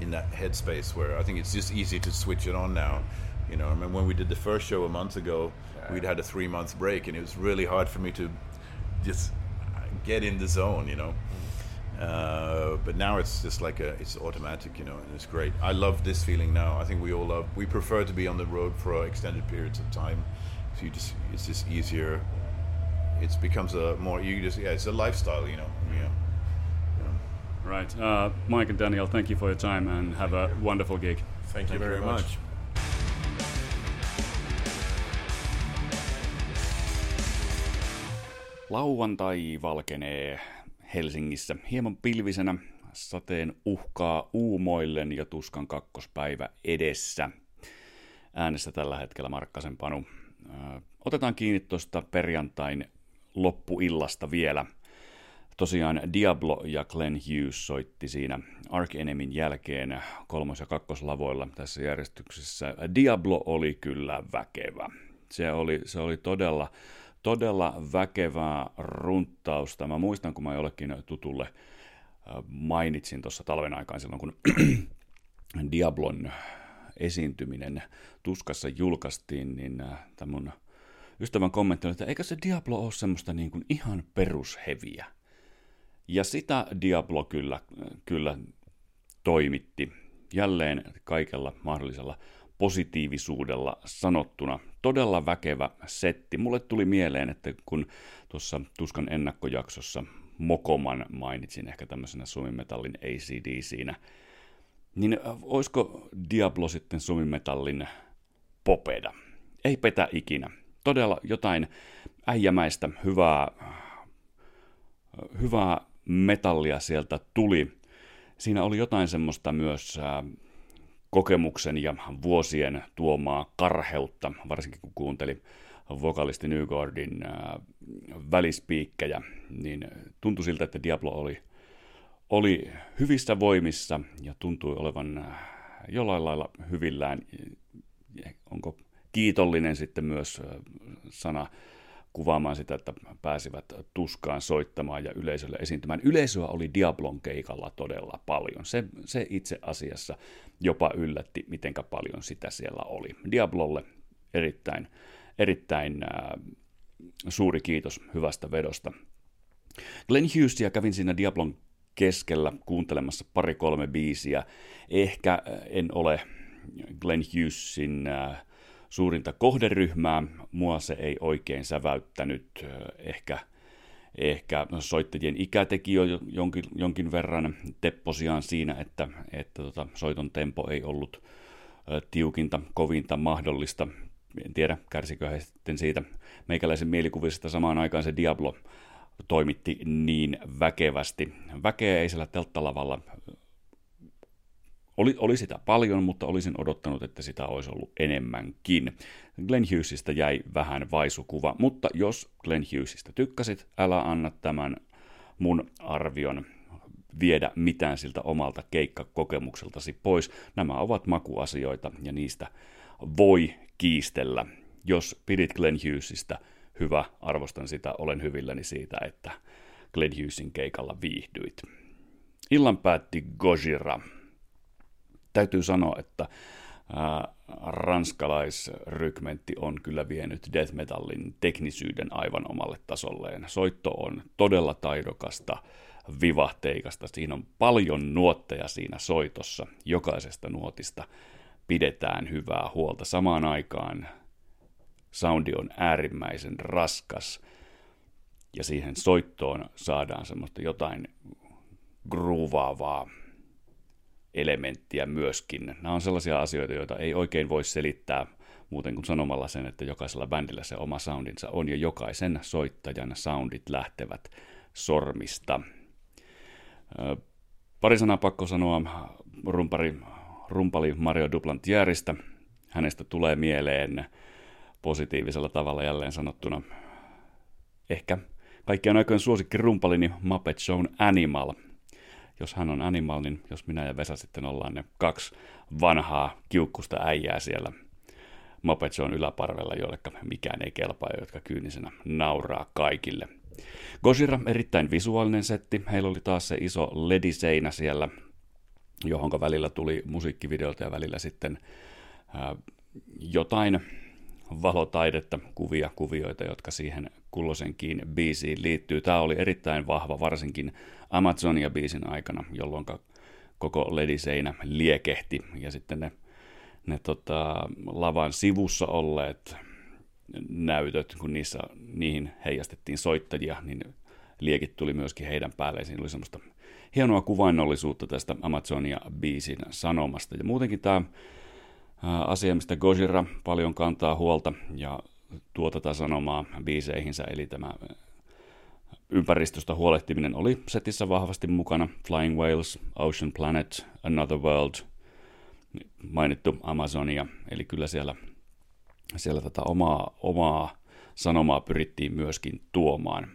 in that headspace where I think it's just easy to switch it on now. You know, I mean, when we did the first show a month ago, we'd had a three month break, and it was really hard for me to just get in the zone. You know, uh, but now it's just like a it's automatic. You know, and it's great. I love this feeling now. I think we all love. We prefer to be on the road for extended periods of time. So you just it's just easier. It becomes a more you just yeah it's a lifestyle. You know. Yeah. Right. Uh, Mike and Daniel, thank you for your time and have a wonderful gig. Thank, you very, much. Lauantai valkenee Helsingissä hieman pilvisenä. sateen uhkaa uumoillen ja tuskan kakkospäivä edessä. Äänessä tällä hetkellä Markkasen Panu. Otetaan kiinni tuosta perjantain loppuillasta vielä. Tosiaan Diablo ja Glenn Hughes soitti siinä Ark Enemin jälkeen kolmos- ja kakkoslavoilla tässä järjestyksessä. Diablo oli kyllä väkevä. Se oli, se oli todella, todella väkevää runttausta. Mä muistan, kun mä jollekin tutulle mainitsin tuossa talven aikaan silloin, kun [clears throat] Diablon esiintyminen tuskassa julkaistiin, niin tämä mun ystävän kommentti oli, että eikö se Diablo ole semmoista niin kuin ihan perusheviä. Ja sitä Diablo kyllä, kyllä toimitti jälleen kaikella mahdollisella positiivisuudella sanottuna. Todella väkevä setti. Mulle tuli mieleen, että kun tuossa Tuskan ennakkojaksossa Mokoman mainitsin ehkä tämmöisenä sumimetallin ACD siinä, niin olisiko Diablo sitten sumimetallin popeda? Ei petä ikinä. Todella jotain äijämäistä, hyvää, hyvää metallia sieltä tuli. Siinä oli jotain semmoista myös kokemuksen ja vuosien tuomaa karheutta, varsinkin kun kuunteli vokalisti Newgardin välispiikkejä, niin tuntui siltä, että Diablo oli, oli hyvissä voimissa ja tuntui olevan jollain lailla hyvillään. Onko kiitollinen sitten myös sana kuvaamaan sitä, että pääsivät tuskaan soittamaan ja yleisölle esiintymään. Yleisöä oli Diablon keikalla todella paljon. Se, se itse asiassa jopa yllätti, mitenkä paljon sitä siellä oli. Diablolle erittäin, erittäin äh, suuri kiitos hyvästä vedosta. Glenn Hughesia kävin siinä Diablon keskellä kuuntelemassa pari-kolme biisiä. Ehkä en ole Glenn Hughesin äh, suurinta kohderyhmää. Mua se ei oikein säväyttänyt. Ehkä, ehkä soittajien ikä teki jo jonkin, jonkin verran tepposiaan siinä, että, että tota, soiton tempo ei ollut tiukinta, kovinta mahdollista. En tiedä, kärsikö he sitten siitä meikäläisen mielikuvista samaan aikaan se Diablo toimitti niin väkevästi. Väkeä ei siellä telttalavalla oli, oli sitä paljon, mutta olisin odottanut, että sitä olisi ollut enemmänkin. Glenn Hughesista jäi vähän vaisukuva, mutta jos Glenn Hughesista tykkäsit, älä anna tämän mun arvion viedä mitään siltä omalta keikkakokemukseltasi pois. Nämä ovat makuasioita ja niistä voi kiistellä. Jos pidit Glenn Hughesista, hyvä, arvostan sitä, olen hyvilläni siitä, että Glenn Hughesin keikalla viihdyit. Illan päätti Gojira täytyy sanoa, että ranskalaisrykmentti on kyllä vienyt death metallin teknisyyden aivan omalle tasolleen. Soitto on todella taidokasta, vivahteikasta. Siinä on paljon nuotteja siinä soitossa. Jokaisesta nuotista pidetään hyvää huolta. Samaan aikaan soundi on äärimmäisen raskas ja siihen soittoon saadaan semmoista jotain gruuvaavaa, elementtiä myöskin. Nämä on sellaisia asioita, joita ei oikein voi selittää muuten kuin sanomalla sen, että jokaisella bändillä se oma soundinsa on ja jokaisen soittajan soundit lähtevät sormista. Pari sanaa pakko sanoa rumpari, rumpali Mario Duplantieristä. Hänestä tulee mieleen positiivisella tavalla jälleen sanottuna ehkä kaikkien aikojen suosikki rumpalini Muppet Show Animal – jos hän on animal, niin jos minä ja Vesa sitten ollaan ne kaksi vanhaa kiukkusta äijää siellä Muppet Shown yläparvella, joille mikään ei kelpaa jotka kyynisenä nauraa kaikille. Gojira, erittäin visuaalinen setti. Heillä oli taas se iso lediseinä siellä, johon välillä tuli musiikkivideolta ja välillä sitten ää, jotain valotaidetta, kuvia, kuvioita, jotka siihen kulloisenkin biisiin liittyy. Tämä oli erittäin vahva, varsinkin Amazonia-biisin aikana, jolloin koko lediseinä liekehti ja sitten ne, ne tota, lavan sivussa olleet näytöt, kun niissä, niihin heijastettiin soittajia, niin liekit tuli myöskin heidän päälleen. Siinä oli semmoista hienoa kuvainnollisuutta tästä Amazonia-biisin sanomasta. Ja muutenkin tämä asia, mistä Gojira paljon kantaa huolta ja tuo tätä sanomaa biiseihinsä, eli tämä ympäristöstä huolehtiminen oli setissä vahvasti mukana. Flying Whales, Ocean Planet, Another World, mainittu Amazonia, eli kyllä siellä, siellä tätä omaa, omaa sanomaa pyrittiin myöskin tuomaan.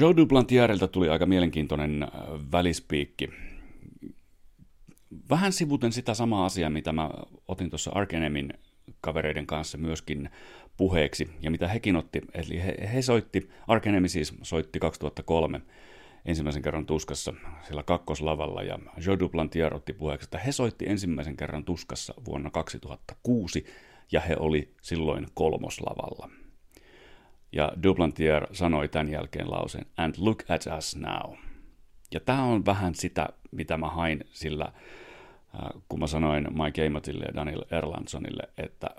Joe Duplantieriltä tuli aika mielenkiintoinen välispiikki. Vähän sivuten sitä samaa asiaa, mitä mä otin tuossa Arkenemin kavereiden kanssa myöskin puheeksi, ja mitä hekin otti, eli he, he soitti, Arkenemi siis soitti 2003 ensimmäisen kerran tuskassa sillä kakkoslavalla, ja Joe Duplantier otti puheeksi, että he soitti ensimmäisen kerran tuskassa vuonna 2006, ja he oli silloin kolmoslavalla. Ja Duplantier sanoi tämän jälkeen lauseen, and look at us now. Ja tämä on vähän sitä, mitä mä hain sillä, kun mä sanoin Mike Amotille ja Daniel Erlandsonille, että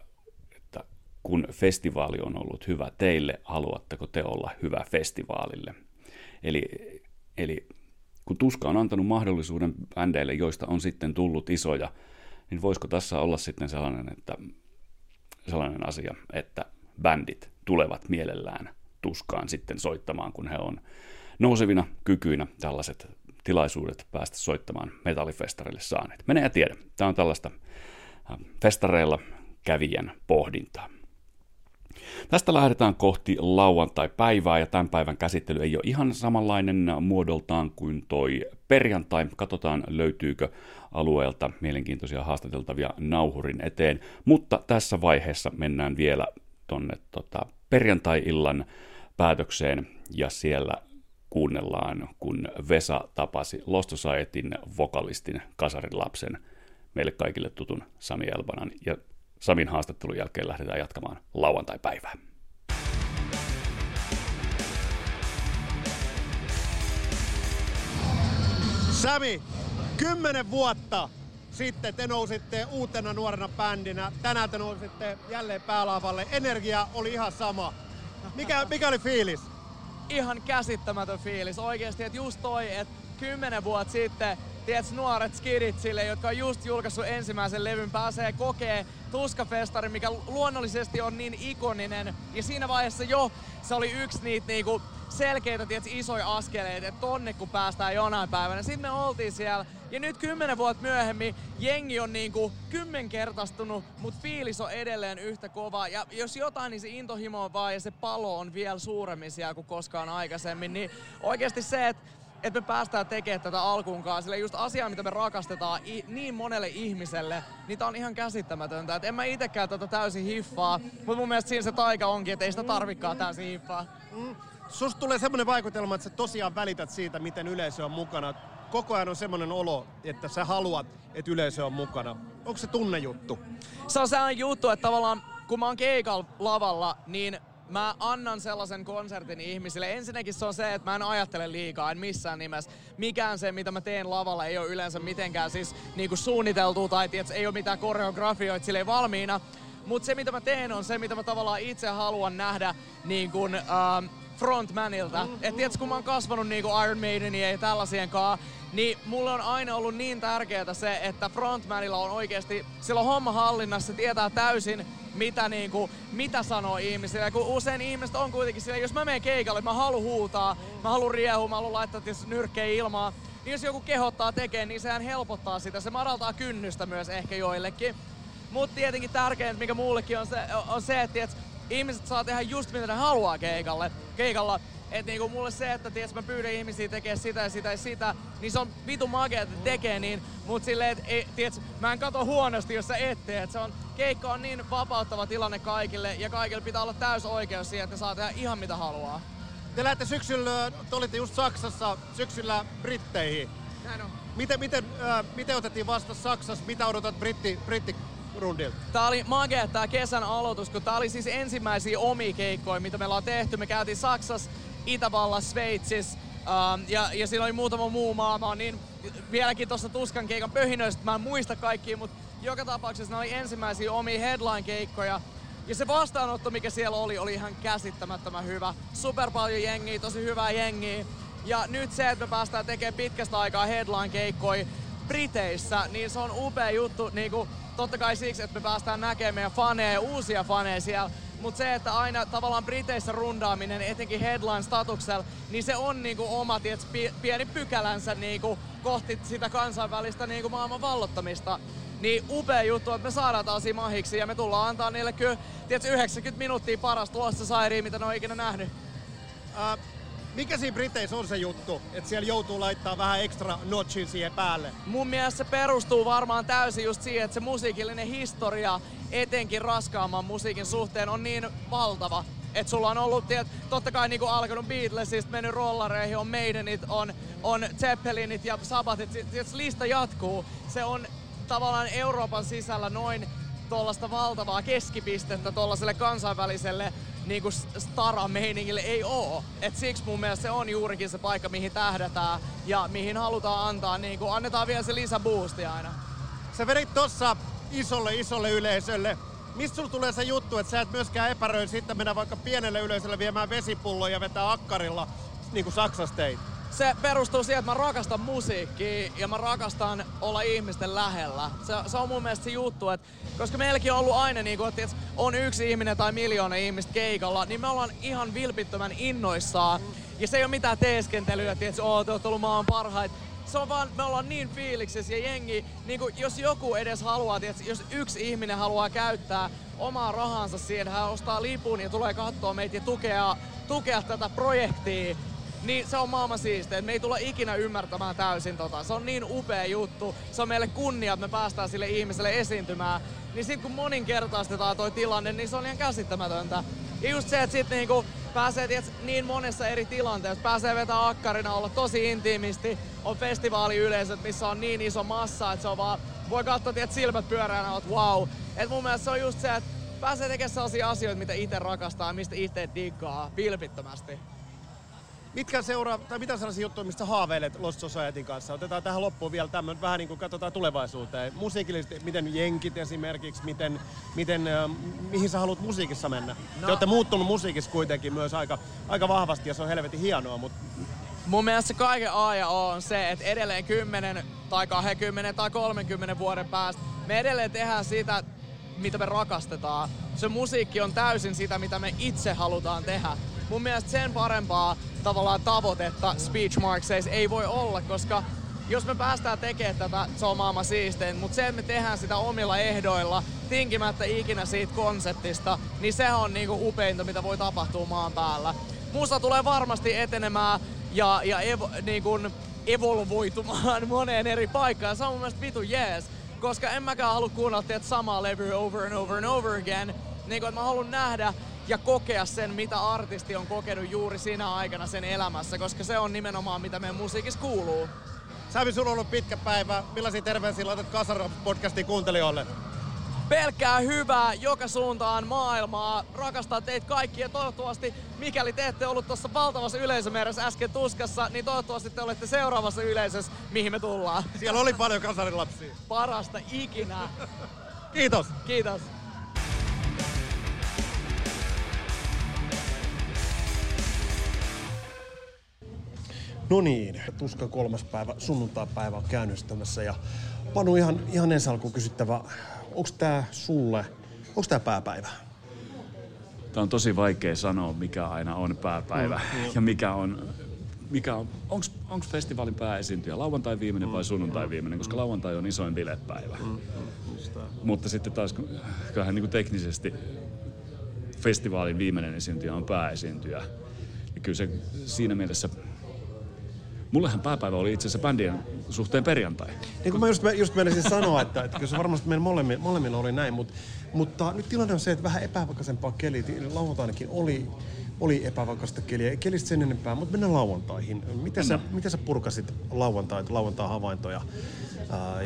kun festivaali on ollut hyvä teille, haluatteko te olla hyvä festivaalille? Eli, eli kun Tuska on antanut mahdollisuuden bändeille, joista on sitten tullut isoja, niin voisiko tässä olla sitten sellainen, että, sellainen asia, että bändit tulevat mielellään Tuskaan sitten soittamaan, kun he on nousevina kykyinä tällaiset tilaisuudet päästä soittamaan metallifestarille saaneet. Mene ja tiedä. Tämä on tällaista äh, festareilla kävijän pohdintaa. Tästä lähdetään kohti lauantai-päivää ja tämän päivän käsittely ei ole ihan samanlainen muodoltaan kuin toi perjantai. Katsotaan löytyykö alueelta mielenkiintoisia haastateltavia nauhurin eteen, mutta tässä vaiheessa mennään vielä tonne tota, perjantai-illan päätökseen ja siellä kuunnellaan, kun Vesa tapasi Lost Societyn vokalistin kasarin lapsen meille kaikille tutun Sami Elbanan. Ja Samin haastattelun jälkeen lähdetään jatkamaan lauantai-päivää. Sami, kymmenen vuotta sitten te nousitte uutena nuorena bändinä. Tänään te nousitte jälleen päälaavalle. Energia oli ihan sama. Mikä, mikä oli fiilis? Ihan käsittämätön fiilis. Oikeasti, että just toi, että kymmenen vuotta sitten tiedätkö, nuoret skidit sille, jotka on just julkaissut ensimmäisen levyn, pääsee kokee Tuskafestarin, mikä luonnollisesti on niin ikoninen. Ja siinä vaiheessa jo se oli yksi niitä niinku selkeitä, tiedätkö, isoja askeleita, että tonne kun päästään jonain päivänä. Sitten me oltiin siellä ja nyt kymmenen vuotta myöhemmin jengi on niinku kymmenkertaistunut, mutta fiilis on edelleen yhtä kova. Ja jos jotain, niin se intohimo on vaan ja se palo on vielä suuremmin siellä kuin koskaan aikaisemmin. Niin oikeasti se, että että me päästään tekemään tätä alkuunkaan. Sillä just asia, mitä me rakastetaan niin monelle ihmiselle, niin tää on ihan käsittämätöntä. Et en mä itekään tätä täysin hiffaa, mutta mun mielestä siinä se taika onkin, että ei sitä tarvikaan täysin hiffaa. Mm. Susta tulee semmoinen vaikutelma, että sä tosiaan välität siitä, miten yleisö on mukana. Koko ajan on semmoinen olo, että sä haluat, että yleisö on mukana. Onko se tunnejuttu? Se on sellainen juttu, että tavallaan kun mä oon keikalla lavalla, niin mä annan sellaisen konsertin ihmisille. Ensinnäkin se on se, että mä en ajattele liikaa, en missään nimessä. Mikään se, mitä mä teen lavalla, ei ole yleensä mitenkään siis niinku suunniteltu tai tiiäts, ei ole mitään koreografioita sille valmiina. Mutta se, mitä mä teen, on se, mitä mä tavallaan itse haluan nähdä niin kuin, ähm, frontmanilta. Et tiiäts, kun mä oon kasvanut niinku Iron Maidenia ja tällaisien kanssa, niin mulle on aina ollut niin tärkeää se, että frontmanilla on oikeasti, sillä on homma hallinnassa, tietää täysin, mitä, niinku, mitä sanoo ihmisille. Kun usein ihmiset on kuitenkin sillä, jos mä menen keikalle, mä haluan huutaa, mä haluan riehua, mä haluan laittaa nyrkkejä ilmaa, niin jos joku kehottaa tekemään, niin sehän helpottaa sitä. Se madaltaa kynnystä myös ehkä joillekin. Mutta tietenkin tärkeintä, mikä mullekin on se, on se että ihmiset saa tehdä just mitä ne haluaa keikalle, keikalla. Et niinku mulle se, että ties, mä pyydän ihmisiä tekemään sitä ja sitä ja sitä, niin se on vitu makea, että tekee niin. Mut silleen, että tiiäts, mä en kato huonosti, jos sä et tee. Et se on, keikka on niin vapauttava tilanne kaikille ja kaikille pitää olla täys oikeus siihen, että ne saa tehdä ihan mitä haluaa. Te lähdette syksyllä, te olitte just Saksassa, syksyllä Britteihin. Näin on. Miten, miten, äh, miten otettiin vasta Saksassa? Mitä odotat britti, britti rundilta? Tää oli magea tää kesän aloitus, kun tää oli siis ensimmäisiä omia keikkoja, mitä meillä on tehty. Me käytiin Saksassa, Itävallassa, Sveitsissä um, ja, ja siinä oli muutama muu maa. Mä oon niin vieläkin tuossa Tuskan keikan pöhinöistä, mä en muista kaikkia, mutta joka tapauksessa ne oli ensimmäisiä omia headline-keikkoja. Ja se vastaanotto, mikä siellä oli, oli ihan käsittämättömän hyvä. Super paljon jengiä, tosi hyvää jengiä. Ja nyt se, että me päästään tekemään pitkästä aikaa headline-keikkoja Briteissä, niin se on upea juttu. Niin kuin, totta kai siksi, että me päästään näkemään meidän faneja, uusia faneja siellä. Mutta se, että aina tavallaan Briteissä rundaaminen, etenkin headline-statuksella, niin se on niinku oma tiets, pieni pykälänsä niinku kohti sitä kansainvälistä niinku maailman vallottamista. Niin upea juttu, että me saadaan taas mahiksi ja me tullaan antaa niille kyllä tiedätkö, 90 minuuttia parasta Society, mitä ne on ikinä nähnyt. Äh, mikä siinä Briteissä on se juttu, että siellä joutuu laittaa vähän ekstra notchin siihen päälle? Mun mielestä se perustuu varmaan täysin just siihen, että se musiikillinen historia, etenkin raskaamman musiikin suhteen, on niin valtava. Että sulla on ollut, tiedät, totta kai niinku alkanut Beatlesista, mennyt rollareihin, on Maidenit, on, on Zeppelinit ja Sabbathit, tiedät, lista jatkuu. Se on tavallaan Euroopan sisällä noin tuollaista valtavaa keskipistettä tuollaiselle kansainväliselle niinku stara-meiningille ei oo. Et siksi mun mielestä se on juurikin se paikka, mihin tähdätään ja mihin halutaan antaa, niinku, annetaan vielä se lisäboosti aina. Sä vedit tossa isolle isolle yleisölle. Mistä sulla tulee se juttu, että sä et myöskään epäröi sitten mennä vaikka pienelle yleisölle viemään vesipulloa ja vetää akkarilla, niin kuin Saksassa? Se perustuu siihen, että mä rakastan musiikkia ja mä rakastan olla ihmisten lähellä. Se, se on mun mielestä se juttu, että koska meilläkin on ollut aina niin kuin, että on yksi ihminen tai miljoona ihmistä keikalla, niin me ollaan ihan vilpittömän innoissaan. Ja se ei ole mitään teeskentelyä, että te olette ollut maan parhaita. Se on vaan, me ollaan niin fiiliksissä ja jengi, niin kuin, jos joku edes haluaa, tiedätkö, jos yksi ihminen haluaa käyttää omaa rahansa siihen, hän ostaa lipun ja tulee katsoa meitä ja tukea, tukea tätä projektia, niin se on maailman siistiä. Me ei tulla ikinä ymmärtämään täysin tota. Se on niin upea juttu. Se on meille kunnia, että me päästään sille ihmiselle esiintymään. Niin sit kun moninkertaistetaan toi tilanne, niin se on ihan käsittämätöntä. Ja just se, että sit niinku pääsee tiiäts, niin monessa eri tilanteessa, pääsee vetää akkarina, olla tosi intiimisti, on festivaaliyleisöt, missä on niin iso massa, että se on vaan, voi katsoa tiiäts, silmät pyöreänä, että wow. Et mun mielestä se on just se, että pääsee tekemään sellaisia asioita, mitä itse rakastaa mistä itse diggaa vilpittömästi. Mitkä seuraa, tai mitä sellaisia juttuja, mistä haaveilet Lost Societyn kanssa? Otetaan tähän loppuun vielä tämmöinen, vähän niin kuin katsotaan tulevaisuuteen. Musiikillisesti, miten jenkit esimerkiksi, miten, miten, äh, mihin sä haluat musiikissa mennä? No. Te olette muuttunut musiikissa kuitenkin myös aika, aika vahvasti ja se on helvetin hienoa, mutta Mun mielestä kaiken A ja O on se, että edelleen 10 tai 20 tai 30 vuoden päästä me edelleen tehdään sitä, mitä me rakastetaan. Se musiikki on täysin sitä, mitä me itse halutaan tehdä mun mielestä sen parempaa tavallaan tavoitetta Speech Markseissa ei voi olla, koska jos me päästään tekemään tätä, se on maailman siistein, mutta se, että me tehdään sitä omilla ehdoilla, tinkimättä ikinä siitä konseptista, niin se on niinku upeinta, mitä voi tapahtua maan päällä. Musta tulee varmasti etenemään ja, ja evo, niinku, evolvoitumaan [laughs] moneen eri paikkaan. Se on mun mielestä vitu jees, koska en mäkään halua kuunnella samaa levyä over and over and over again. Niin kuin, mä haluan nähdä ja kokea sen, mitä artisti on kokenut juuri siinä aikana sen elämässä, koska se on nimenomaan mitä meidän musiikissa kuuluu. Sävi, sulla on ollut pitkä päivä. Millaisia terveisiä laitat Kasara podcastin kuuntelijoille? pelkkää hyvää joka suuntaan maailmaa. Rakastan teitä kaikki ja toivottavasti, mikäli te ette ollut tuossa valtavassa yleisömäärässä äsken tuskassa, niin toivottavasti te olette seuraavassa yleisössä, mihin me tullaan. Siellä oli paljon kasarilapsia. Parasta ikinä. Kiitos. Kiitos. No niin, tuska kolmas päivä, sunnuntai-päivä on käynnistämässä ja Panu ihan, ihan ensi alkuun kysyttävä, onko tämä sulle, onko tämä pääpäivä? Tämä on tosi vaikea sanoa, mikä aina on pääpäivä mm, ja mikä on, mikä on, onko festivaalin pääesiintyjä lauantai viimeinen vai mm, sunnuntai viimeinen, koska lauantai on isoin bilepäivä. Mm, mm, Mutta sitten taas kyllähän niin kuin teknisesti festivaalin viimeinen esiintyjä on pääesiintyjä. Ja kyllä se siinä mielessä Mullehan pääpäivä oli itse asiassa bändien suhteen perjantai. Niin kuin mä just, just menisin sanoa, että, että kyllä se varmasti meidän molemmilla, molemmilla oli näin, mutta, mutta nyt tilanne on se, että vähän epävakaisempaa keli. Lauantainakin oli, oli epävakaista keliä. Kelistä sen enempää, mutta mennään lauantaihin. Miten sä, miten sä purkasit lauantaita, lauantaa havaintoja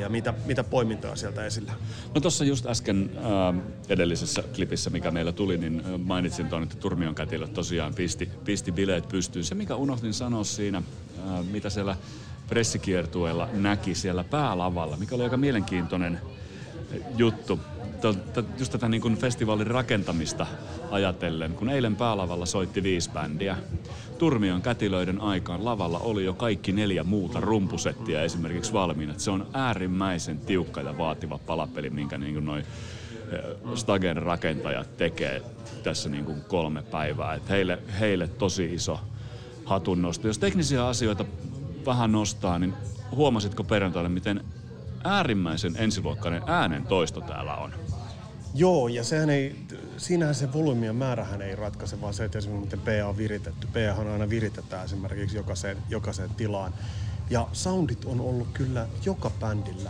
ja mitä, mitä poimintoja sieltä esillä? No tuossa just äsken äh, edellisessä klipissä, mikä meillä tuli, niin mainitsin tuon, että Turmion kätilö tosiaan pisti, pisti bileet pystyyn. Se, mikä unohdin sanoa siinä, mitä siellä pressikiertueella näki siellä päälavalla, mikä oli aika mielenkiintoinen juttu. Just tätä niin kuin festivaalin rakentamista ajatellen, kun eilen päälavalla soitti viisi bändiä. Turmion kätilöiden aikaan lavalla oli jo kaikki neljä muuta rumpusettia esimerkiksi valmiina. Se on äärimmäisen tiukka ja vaativa palapeli, minkä niin noin Stagen rakentajat tekee tässä niin kuin kolme päivää. Et heille, heille tosi iso hatunnosto. Jos teknisiä asioita vähän nostaa, niin huomasitko perjantaina, miten äärimmäisen ensiluokkainen äänen toisto täällä on? Joo, ja sehän ei, siinähän se volyymien määrähän ei ratkaise, vaan se, että esimerkiksi miten PA on viritetty. PA on aina viritetään esimerkiksi jokaiseen, jokaiseen tilaan. Ja soundit on ollut kyllä joka bändillä.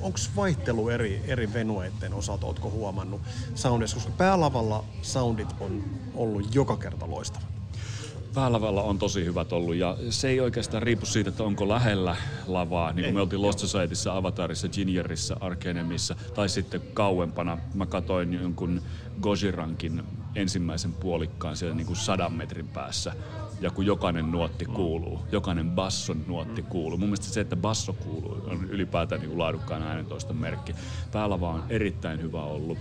Onko vaihtelu eri, eri venueiden osalta, ootko huomannut soundissa? Koska päälavalla soundit on ollut joka kerta loistava. Päälavalla on tosi hyvät ollut ja se ei oikeastaan riipu siitä, että onko lähellä lavaa, niin kuin me oltiin Lost Societyssä, Avatarissa, Gingerissa, Arkenemissa tai sitten kauempana. Mä katoin jonkun Gojirankin ensimmäisen puolikkaan siellä niin kuin sadan metrin päässä ja kun jokainen nuotti kuuluu, jokainen basson nuotti kuuluu. Mun mielestä se, että basso kuuluu, on ylipäätään niin kuin laadukkaan äänentoiston merkki. Päälava on erittäin hyvä ollut.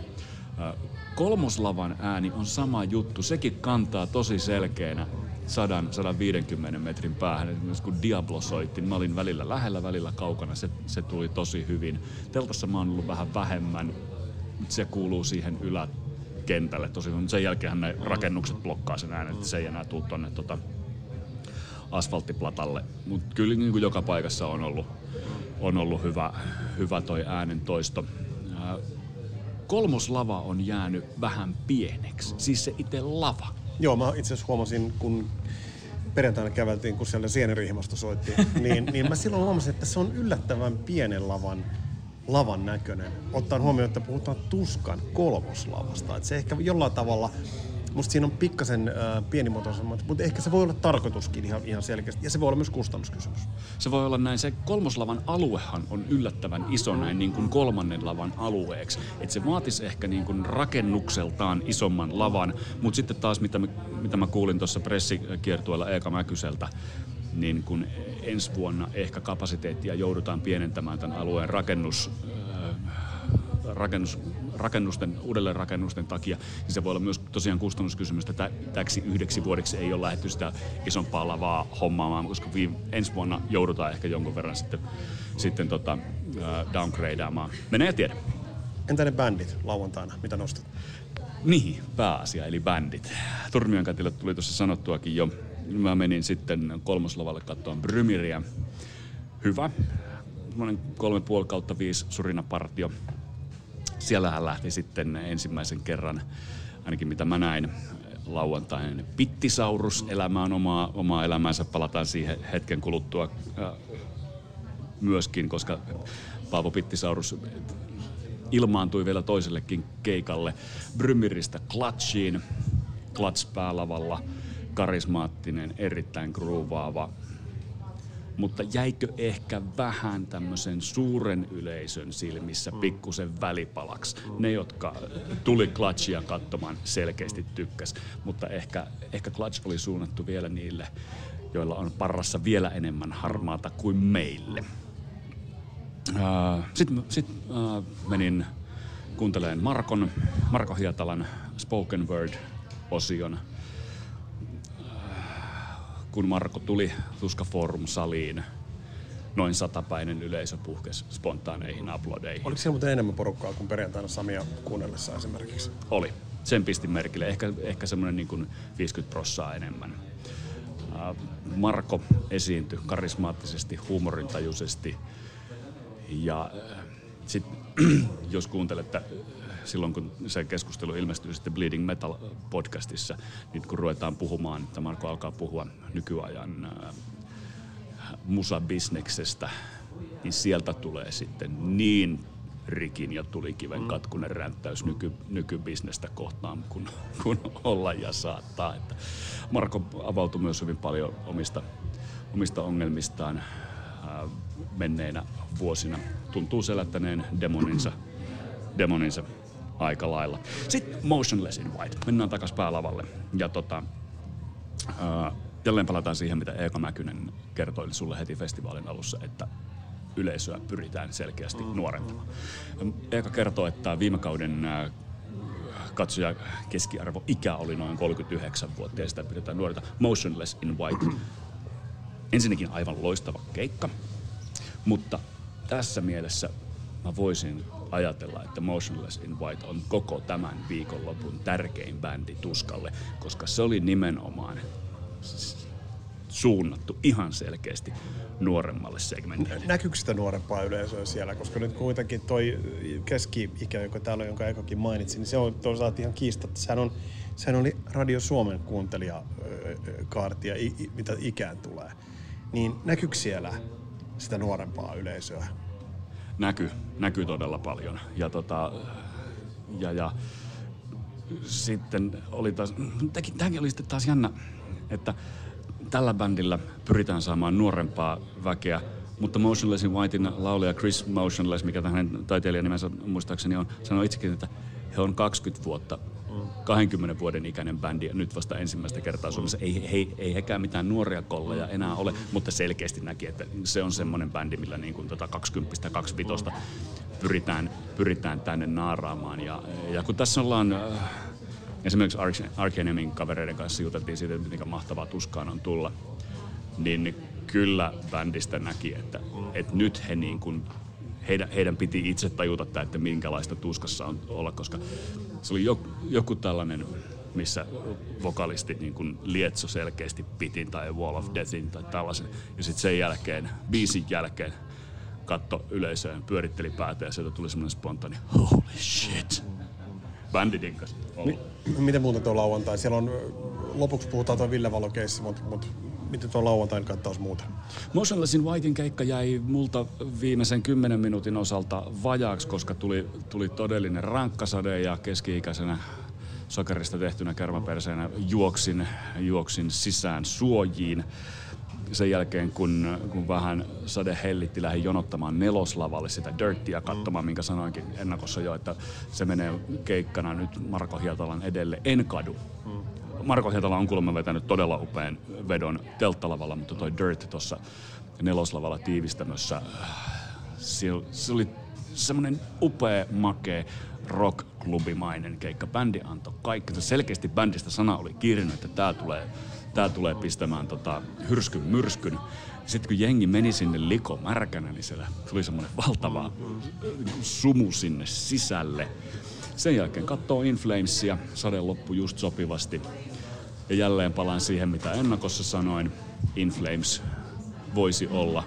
Kolmoslavan ääni on sama juttu, sekin kantaa tosi selkeänä 100-150 metrin päähän. Esimerkiksi kun Diablo soitti, niin mä olin välillä lähellä, välillä kaukana. Se, se tuli tosi hyvin. Teltassa mä oon ollut vähän vähemmän. Se kuuluu siihen yläkentälle tosi hyvin. Sen jälkeen ne rakennukset blokkaa sen äänen, että se ei enää tule tonne tota, asfalttiplatalle. Mutta kyllä niin kuin joka paikassa on ollut, on ollut hyvä, hyvä toi äänen toisto. Kolmoslava on jäänyt vähän pieneksi, siis se itse lava. Joo, mä itse asiassa huomasin, kun perjantaina käveltiin, kun siellä Sienirihmasta soitti, [laughs] niin, niin mä silloin huomasin, että se on yllättävän pienen lavan lavan näköinen. Ottaen huomioon, että puhutaan tuskan kolmoslavasta. Että se ehkä jollain tavalla Musta siinä on pikkasen äh, pienimuotoisemmat, mutta ehkä se voi olla tarkoituskin ihan, ihan selkeästi. Ja se voi olla myös kustannuskysymys. Se voi olla näin. Se kolmoslavan aluehan on yllättävän iso näin niin kuin kolmannen lavan alueeksi. Että se vaatisi ehkä niin kuin rakennukseltaan isomman lavan. Mutta sitten taas, mitä, mä, mitä mä kuulin tuossa pressikiertueella Eeka Mäkyseltä, niin kun ensi vuonna ehkä kapasiteettia joudutaan pienentämään tämän alueen rakennus, rakennus, rakennusten, uudelleenrakennusten takia, niin se voi olla myös tosiaan kustannuskysymys, että täksi yhdeksi vuodeksi ei ole lähdetty sitä isompaa lavaa hommaamaan, koska viime, ensi vuonna joudutaan ehkä jonkun verran sitten, sitten tota, downgradeaamaan. Menee ja tiedä. Entä ne bändit lauantaina, mitä nostat? Niin, pääasia, eli bändit. Turmion katille tuli tuossa sanottuakin jo. Mä menin sitten kolmoslavalle katsomaan Brymiriä. Hyvä. Semmoinen kolme puoli kautta viisi surinapartio siellähän lähti sitten ensimmäisen kerran, ainakin mitä mä näin, lauantain Pittisaurus. Elämä on omaa, omaa elämäänsä. Palataan siihen hetken kuluttua äh, myöskin, koska Paavo Pittisaurus ilmaantui vielä toisellekin keikalle Brymiristä Clutchiin. Clutch päälavalla, karismaattinen, erittäin groovaava mutta jäikö ehkä vähän tämmöisen suuren yleisön silmissä mm. pikkusen välipalaksi. Ne, jotka tuli Clutchia katsomaan, selkeästi tykkäs, mutta ehkä, ehkä Clutch oli suunnattu vielä niille, joilla on parrassa vielä enemmän harmaata kuin meille. Sitten sit, uh, menin kuuntelemaan Markon, Marko Hietalan Spoken Word-osion kun Marko tuli Tuska Forum-saliin, noin satapäinen yleisö puhkesi spontaaneihin aplodeihin. Oliko siellä muuten enemmän porukkaa kuin perjantaina Samia kuunnellessa esimerkiksi? Oli. Sen pistin merkille. Ehkä, ehkä semmoinen niin kuin 50 prossaa enemmän. Marko esiintyi karismaattisesti, huumorintajuisesti. Ja sit, [clears throat] jos kuuntelette silloin, kun se keskustelu ilmestyy sitten Bleeding Metal podcastissa, niin kun ruvetaan puhumaan, että Marko alkaa puhua nykyajan äh, musabisneksestä, niin sieltä tulee sitten niin rikin ja tulikiven mm. katkunen ränttäys nyky, nykybisnestä kohtaan, kun, kun olla ja saattaa. Että Marko avautui myös hyvin paljon omista, omista ongelmistaan äh, menneinä vuosina. Tuntuu selättäneen demoninsa, demoninsa aika lailla. Sitten Motionless in White. Mennään takas päälavalle. Ja tota, ää, jälleen palataan siihen, mitä Eeka Mäkynen kertoi sulle heti festivaalin alussa, että yleisöä pyritään selkeästi mm. nuorentamaan. Eeka kertoo, että viime kauden katsoja keskiarvo ikä oli noin 39 vuotta ja sitä pidetään nuorta Motionless in White. [clears throat] Ensinnäkin aivan loistava keikka, mutta tässä mielessä mä voisin ajatella, että Motionless in White on koko tämän viikonlopun tärkein bändi tuskalle, koska se oli nimenomaan suunnattu ihan selkeästi nuoremmalle segmentille. Näkyykö sitä nuorempaa yleisöä siellä? Koska nyt kuitenkin toi keski-ikä, joka täällä on, jonka Ekokin mainitsi, niin se on toisaalta ihan kiistatta. Sehän, on, sehän oli Radio Suomen kuuntelijakaartia, mitä ikään tulee. Niin näkyykö siellä sitä nuorempaa yleisöä? Näkyy, näkyy todella paljon. Ja, tota, ja, ja sitten oli taas, tämäkin oli sitten taas jännä, että tällä bändillä pyritään saamaan nuorempaa väkeä, mutta Motionlessin Whitein laulaja Chris Motionless, mikä hänen taiteilijanimensä muistaakseni on, sanoi itsekin, että he on 20 vuotta 20 vuoden ikäinen bändi nyt vasta ensimmäistä kertaa Suomessa. Ei, he, ei hekään mitään nuoria kolleja enää ole, mutta selkeästi näki, että se on semmoinen bändi, millä niin kuin tota 20 25 pyritään, pyritään tänne naaraamaan. Ja, ja kun tässä ollaan äh, esimerkiksi Ark Enemyn kavereiden kanssa juteltiin siitä, että miten mahtavaa tuskaan on tulla, niin kyllä bändistä näki, että, että nyt he niin kuin heidän, heidän piti itse tajuta, että minkälaista tuskassa on olla, koska se oli joku, joku tällainen, missä vokalisti niin kuin lietso selkeästi pitin tai Wall of Deathin tai tällaisen. Ja sitten sen jälkeen, biisin jälkeen, katto yleisöön, pyöritteli päätä ja sieltä tuli semmoinen spontaani, holy shit. Bändi dinkas. Mi- miten muuta tuo lauantai? Siellä on, lopuksi puhutaan tuo Ville Valo-keissi, mutta, mutta miten tuo lauantain kattaus muuta? Motionlessin Whitein keikka jäi multa viimeisen kymmenen minuutin osalta vajaaksi, koska tuli, tuli todellinen rankkasade ja keski-ikäisenä sokerista tehtynä kärmäperseenä juoksin, juoksin sisään suojiin. Sen jälkeen, kun, kun vähän sade hellitti, lähdin jonottamaan neloslavalle sitä dirttiä katsomaan, minkä sanoinkin ennakossa jo, että se menee keikkana nyt Marko Hietalan edelle. En kadu. Mm Marko Hietala on kuulemma vetänyt todella upean vedon telttalavalla, mutta toi Dirt tuossa neloslavalla tiivistämössä, se, oli semmoinen upea, makea rock-klubimainen keikka. Bändi antoi kaikki. Selkeästi bändistä sana oli kiirinyt, että tää tulee, tää tulee pistämään tota, hyrskyn myrskyn. Sitten kun jengi meni sinne liko märkänä, niin siellä tuli semmoinen valtava sumu sinne sisälle. Sen jälkeen katsoo Inflamesia, sade loppui just sopivasti. Ja jälleen palaan siihen, mitä ennakossa sanoin. Inflames voisi olla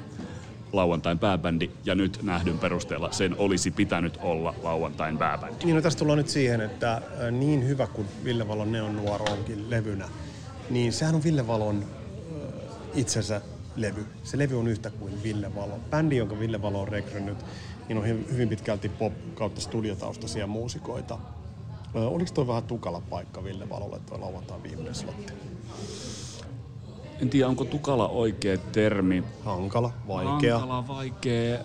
lauantain pääbändi, ja nyt nähdyn perusteella sen olisi pitänyt olla lauantain pääbändi. Niin no tästä tullaan nyt siihen, että niin hyvä kuin Ville Valon Neon Nuor onkin levynä, niin sehän on Ville Valon itsensä levy. Se levy on yhtä kuin Ville Valo. Bändi, jonka Ville Valo on rekrynyt, niin on hyvin pitkälti pop kautta studiotaustaisia muusikoita. Oliko tuo vähän tukala paikka Ville Valolle tuo lauantain viimeinen slotti? En tiedä, onko tukala oikea termi. Hankala, vaikea. Hankala, vaikea.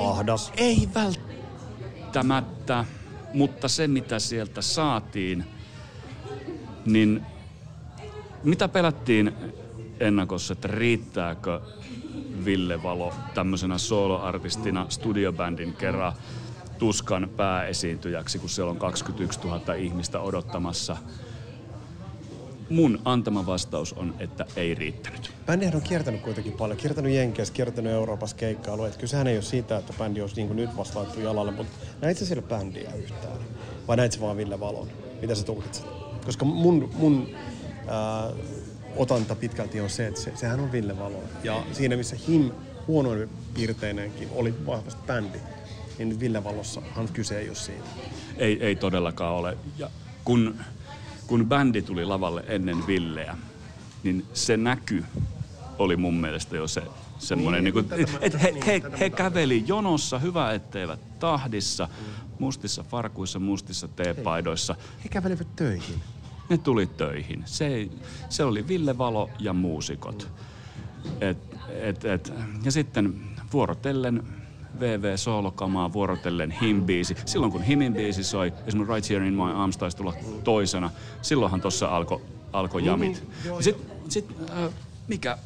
Ahdas. Ei, ei välttämättä, mutta se mitä sieltä saatiin, niin mitä pelättiin ennakossa, että riittääkö Ville Valo tämmöisenä soloartistina studiobändin kerran tuskan pääesiintyjäksi, kun siellä on 21 000 ihmistä odottamassa. Mun antama vastaus on, että ei riittänyt. Bändihän on kiertänyt kuitenkin paljon. Kiertänyt Jenkeissä, kiertänyt Euroopassa keikkailu. Että sehän ei ole siitä, että bändi olisi niin nyt vasta laittu jalalle, mutta näit sä siellä bändiä yhtään? Vai näit sä vaan Ville Valon? Mitä sä tulkitset? Koska mun, mun ää, otanta pitkälti on se, että se, sehän on Ville Valo. Ja siinä missä Him huonoin piirteinenkin oli vahvasti bändi, niin Ville Valossahan kyse ei ole siitä. Ei, ei todellakaan ole. Ja kun, kun bändi tuli lavalle ennen Villeä, niin se näky oli mun mielestä jo se semmoinen, niin, niin kuin, että he, he, he käveli jonossa, hyvä etteivät tahdissa, mustissa farkuissa, mustissa teepaidoissa. He, he kävelivät töihin. Ne tuli töihin. Se, se oli Ville Valo ja muusikot. Et, et, et, ja sitten vuorotellen VV soolokamaa vuorotellen himbiisi. Silloin kun himin biisi soi, esimerkiksi Right Here in My Arms taisi tulla toisena, silloinhan tuossa alkoi alko jamit. Sitten sit, äh, mikä,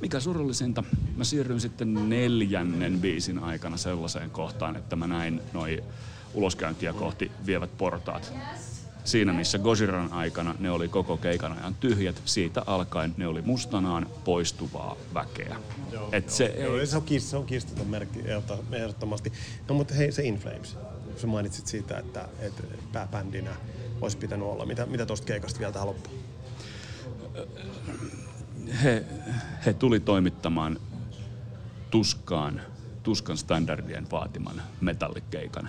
mikä surullisinta, mä siirryin sitten neljännen biisin aikana sellaiseen kohtaan, että mä näin noi uloskäyntiä kohti vievät portaat. Siinä missä Gojiran aikana ne oli koko keikan ajan tyhjät, siitä alkaen ne oli mustanaan poistuvaa väkeä. Et se, Joo, se on, kiist, se on kiistaton merkki ehdotto- ehdottomasti. No mutta hei, se In Flames. Sä mainitsit siitä, että, että pääbändinä olisi pitänyt olla. Mitä, mitä tuosta keikasta vielä tähän loppuun? he, he tuli toimittamaan tuskaan, tuskan standardien vaatiman metallikeikan.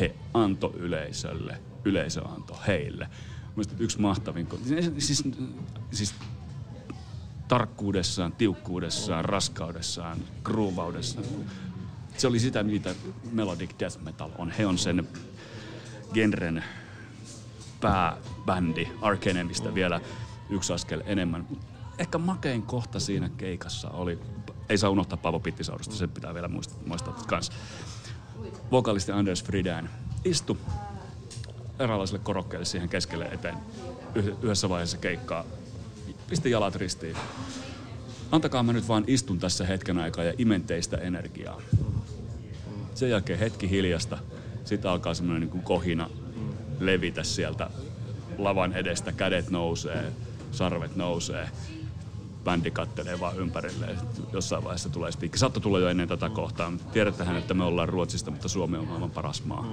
He anto yleisölle, yleisö antoi heille. Mielestäni yksi mahtavin, ko- siis, siis tarkkuudessaan, tiukkuudessaan, raskaudessaan, groovaudessaan. Se oli sitä, mitä melodic death metal on. He on sen genren pääbändi Arkenemistä vielä yksi askel enemmän. Ehkä makein kohta siinä keikassa oli, ei saa unohtaa Paavo Pittisaurusta, se pitää vielä muistaa, muistaa kans. Vokalisti Anders Fridän istu eräänlaiselle korokkeelle siihen keskelle eteen yh- yhdessä vaiheessa keikkaa. Pisti jalat ristiin. Antakaa mä nyt vaan istun tässä hetken aikaa ja imen teistä energiaa. Sen jälkeen hetki hiljasta. Sitten alkaa semmoinen niin kohina levitä sieltä lavan edestä. Kädet nousee, sarvet nousee. Bändi kattelee vaan ympärilleen. Jossain vaiheessa tulee spiikki. Saattoi tulla jo ennen tätä kohtaa. Tiedättehän, että me ollaan Ruotsista, mutta Suomi on maailman paras maa.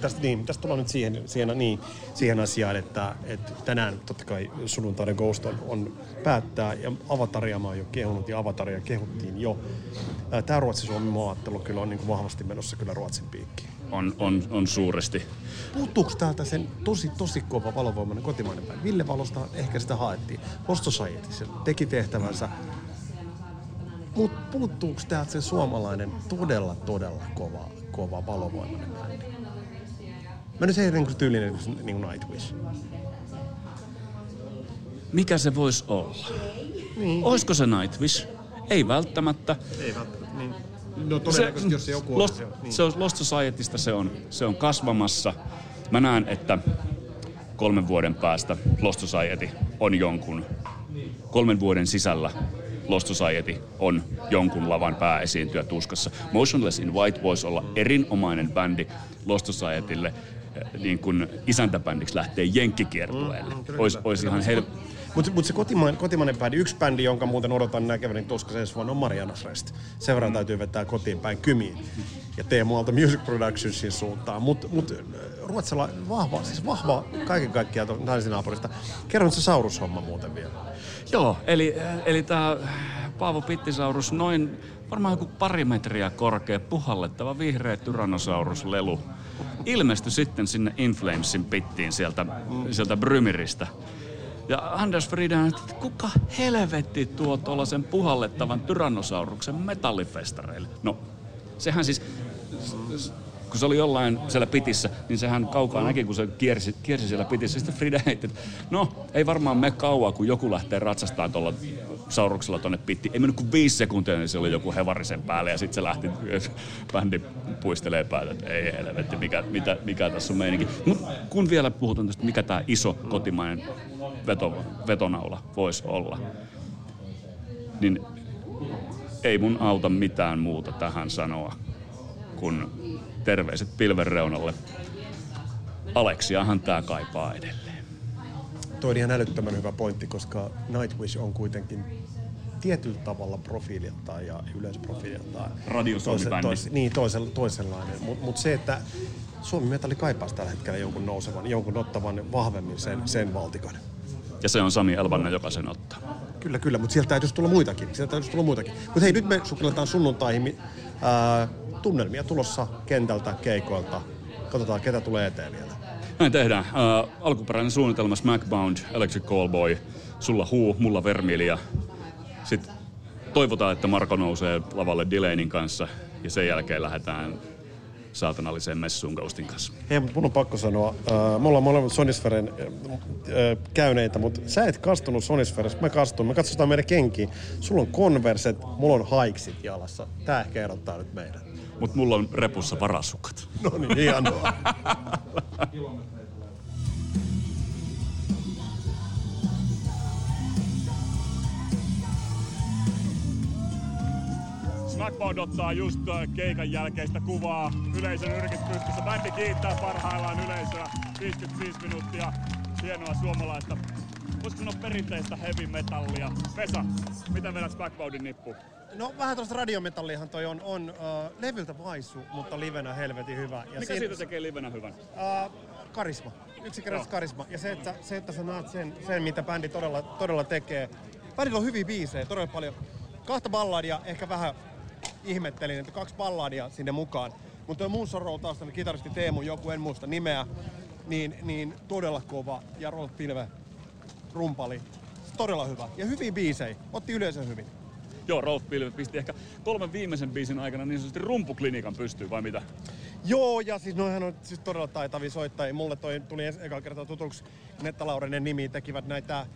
Tästä, niin, tästä tullaan nyt siihen, siihen, niin, siihen asiaan, että, että tänään totta kai sunnuntainen Ghost on, on päättää ja Avataria mä oon jo kehunut ja Avataria kehuttiin jo. Tämä Ruotsi-Suomi maaottelu kyllä on niin kuin vahvasti menossa kyllä Ruotsin piikkiin. On, on, on suuresti. Puuttuuko täältä sen tosi, tosi kova valovoimainen kotimainen päin? Ville Valosta ehkä sitä haettiin. Society, se teki tehtävänsä. Mutta puuttuuko täältä se suomalainen todella, todella kova, kova valovoimainen bändi? Mä nyt heidän niin tyylinen niin kuin Nightwish. Mikä se voisi olla? Niin. Olisiko se Nightwish? Ei välttämättä. Ei välttämättä, niin. No todennäköisesti, jos se joku Lost, olisi. Niin. se on Lost Societysta se on, se on kasvamassa. Mä näen, että kolmen vuoden päästä Lost Society on jonkun, kolmen vuoden sisällä Lost Society on jonkun lavan pääesiintyjä tuskassa. Motionless in White voisi olla erinomainen bändi Lost Societylle eh, niin kuin isäntäbändiksi lähtee jenkkikiertueelle. Mm, Ois, kyllä, ois ihan hel... Mutta mut se kotimainen, kotimainen bändi, yksi bändi, jonka muuten odotan näkeväni tuossa ensi vuonna on Mariana Frest. Sen verran täytyy vetää kotiin päin kymiin. Ja Teemu Aalto Music Productionsin suuntaan. Mutta mut, Ruotsilla vahva, siis vahva kaiken kaikkiaan naisinaapurista. Kerron se Saurus-homma muuten vielä. Joo, eli, eli tämä Paavo Pittisaurus, noin varmaan joku pari metriä korkea, puhallettava vihreä Tyrannosaurus-lelu, ilmestyi sitten sinne Inflamesin pittiin sieltä, sieltä Brymiristä. Ja Anders Friedhan, että kuka helvetti tuo tuollaisen puhallettavan Tyrannosauruksen metallifestareille? No, sehän siis, kun se oli jollain siellä pitissä, niin sehän kaukaa näki, kun se kiersi, kiersi siellä pitissä. Sitten Frida heitti, että no, ei varmaan me kauaa, kun joku lähtee ratsastamaan tuolla sauruksella tonne pittiin. Ei mennyt kuin viisi sekuntia, niin se oli joku hevarisen päälle ja sitten se lähti, bändi puistelee päätä, että ei helvetti, mikä, mitä, mikä tässä on meininki. Mut kun vielä puhutaan tästä, mikä tämä iso kotimainen veto, vetonaula voisi olla, niin ei mun auta mitään muuta tähän sanoa kuin terveiset pilven reunalle. Aleksiahan tää kaipaa edelleen. Toi on ihan älyttömän hyvä pointti, koska Nightwish on kuitenkin tietyllä tavalla profiililtaan ja yleisprofiililtaan Radio Suomi-bändi. tois, niin, toisella, toisenlainen. Mutta mut se, että Suomi Metalli kaipaisi tällä hetkellä jonkun nousevan, jonkun ottavan vahvemmin sen, sen valtikan. Ja se on Sami Elvanne, joka sen ottaa. Kyllä, kyllä, mutta sieltä täytyisi tulla muitakin. Sieltä täytyisi tulla muitakin. Mutta hei, nyt me sukelletaan sunnuntaihin. Ää, tunnelmia tulossa kentältä, keikoilta. Katsotaan, ketä tulee eteen vielä. Näin tehdään. Äh, alkuperäinen suunnitelma Smackbound, Electric Callboy, sulla Huu, mulla Vermilia. Sitten toivotaan, että Marko nousee lavalle Delaynin kanssa ja sen jälkeen lähdetään saatanalliseen messuun Ghostin kanssa. Hei, mutta mun on pakko sanoa, äh, me ollaan molemmat Sonisferen äh, käyneitä, mutta sä et kastunut Sonisferessä, mä kastuin. Me katsotaan meidän kenkiä. Sulla on konverset, mulla on haiksit jalassa. Tää ehkä erottaa nyt meidän. Mut mulla on repussa varasukat. No niin, hienoa. [laughs] Smackbound ottaa just äh, keikan jälkeistä kuvaa. Yleisön yrkit pystyssä. Bändi kiittää parhaillaan yleisöä. 55 minuuttia hienoa suomalaista, voisiko sanoa perinteistä heavy metallia. Vesa, mitä vedät Backboardin nippu? No vähän tuosta radiometalliahan toi on, on uh, levyltä vaisu, mutta livenä helvetin hyvä. Ja Mikä siitä tekee livenä hyvän? Uh, karisma. Yksinkertaisesti karisma. Ja se, että, se, että sä näet sen, sen, mitä bändi todella, todella tekee. Bändillä on hyviä biisejä, todella paljon. Kahta balladia, ehkä vähän ihmettelin, että kaksi balladia sinne mukaan. Mutta tuo Moon Sorrow tämmönen kitaristi Teemu, joku en muista nimeä, niin, niin todella kova. Ja Rolf Pilve, rumpali. Todella hyvä. Ja hyviä biisejä. Otti yleisön hyvin. Joo, Rolf Pilve pisti ehkä kolmen viimeisen biisin aikana niin sanotusti rumpuklinikan pystyy, vai mitä? Joo, ja siis noihän on siis todella taitavia soittajia. Mulle toi tuli eka kertaa tutuksi Netta Laurinen nimi, tekivät näitä äh,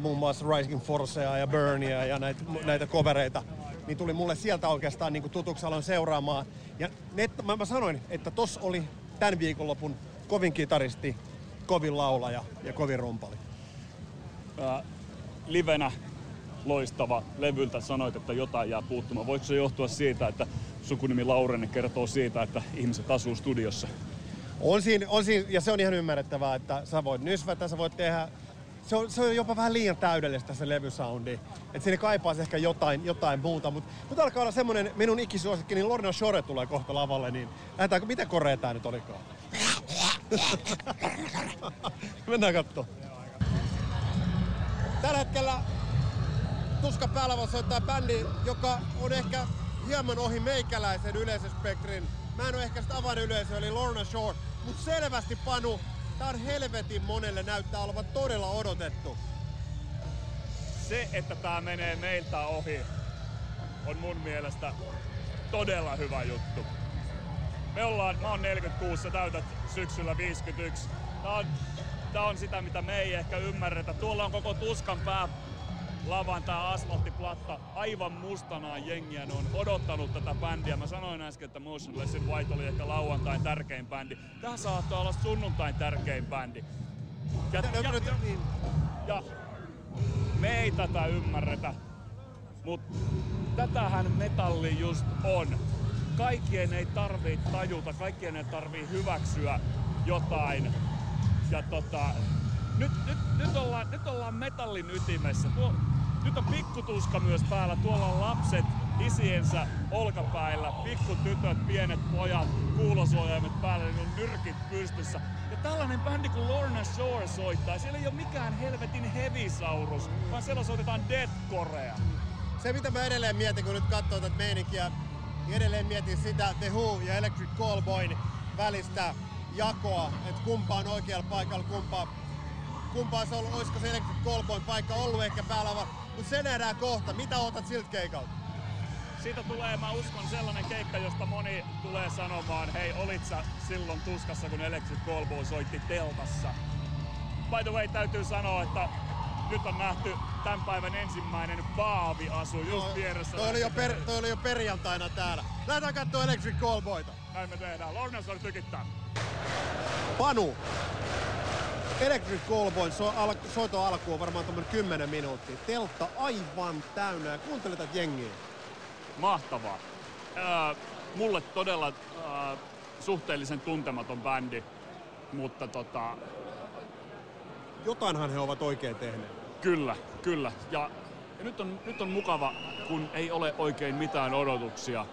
muun muassa Rising Forcea ja Burnia ja näitä, näitä kovereita. Niin tuli mulle sieltä oikeastaan niin tutuksi aloin seuraamaan. Ja Netta, mä, mä sanoin, että tos oli tämän viikonlopun kovin kitaristi, kovin laulaja ja kovin rumpali. Ää, livenä loistava levyltä sanoit, että jotain jää puuttumaan. Voiko se johtua siitä, että sukunimi Laureni kertoo siitä, että ihmiset asuu studiossa? On siinä, on siinä, ja se on ihan ymmärrettävää, että sä voit nysvätä, sä voit tehdä se on, se on jopa vähän liian täydellistä se levysoundi. Että siinä kaipaisi ehkä jotain, jotain muuta. Mutta mut alkaa olla semmonen minun ikisuosikki, niin Lorna Shore tulee kohta lavalle. Niin lähdetäänkö, miten korea tää nyt olikaan? [laughs] Mennään katsomaan. Tällä hetkellä Tuska päällä vaan soittaa bändi, joka on ehkä hieman ohi meikäläisen yleisöspektrin. Mä en ole ehkä sitä avain eli Lorna Shore. Mutta selvästi Panu, tää on helvetin monelle näyttää olevan todella odotettu. Se, että tää menee meiltä ohi, on mun mielestä todella hyvä juttu. Me ollaan, mä oon 46, sä täytät syksyllä 51. Tää on, tää on sitä, mitä me ei ehkä ymmärretä. Tuolla on koko tuskan pää lavan tää asfalttiplatta aivan mustanaan jengiä. Ne on odottanut tätä bändiä. Mä sanoin äsken, että Motionless in White oli ehkä lauantain tärkein bändi. Tää saattaa olla sunnuntain tärkein bändi. Ja, ja, ja, ja me ei tätä ymmärretä, mutta tätähän metalli just on. Kaikkien ei tarvii tajuta, kaikkien ei tarvii hyväksyä jotain. Ja tota, nyt, nyt, nyt, ollaan, nyt ollaan metallin ytimessä. Tuo, nyt on pikkutuska myös päällä. Tuolla on lapset isiensä olkapäillä, pikkutytöt, pienet pojat, kuulosuojaimet päällä, niin on nyrkit pystyssä. Ja tällainen bändi kuin Lorna Shore soittaa, siellä ei ole mikään helvetin hevisaurus, vaan siellä soitetaan deathcorea. Se mitä mä edelleen mietin, kun nyt katsoo tätä meininkiä, niin edelleen mietin sitä The Who ja Electric Callboyn välistä jakoa, että kumpa on oikealla paikalla, kumpa, kumpa se on, olisiko se Electric Callboyn paikka ollut ehkä päällä, mutta se nähdään kohta. Mitä otat siltä keikalta? Siitä tulee, mä uskon, sellainen keikka, josta moni tulee sanomaan, hei, olit sä silloin tuskassa, kun Electric Callboy soitti teltassa. By the way, täytyy sanoa, että nyt on nähty tämän päivän ensimmäinen Baavi asu just vieressä. Toi oli, jo per, toi oli jo perjantaina täällä. Lähdetään katsoa Electric Callboyta. Näin me tehdään. Lorna Shore tykittää. Panu, Electric Callboyn so, al, soito alku on varmaan tuommoinen 10 minuuttia. Teltta aivan täynnä ja kuuntele tätä jengiä. Mahtavaa. Äh, mulle todella äh, suhteellisen tuntematon bändi, mutta tota, Jotainhan he ovat oikein tehneet. kyllä, kyllä. Ja, ja nyt, on, nyt on mukava, kun ei ole oikein mitään odotuksia,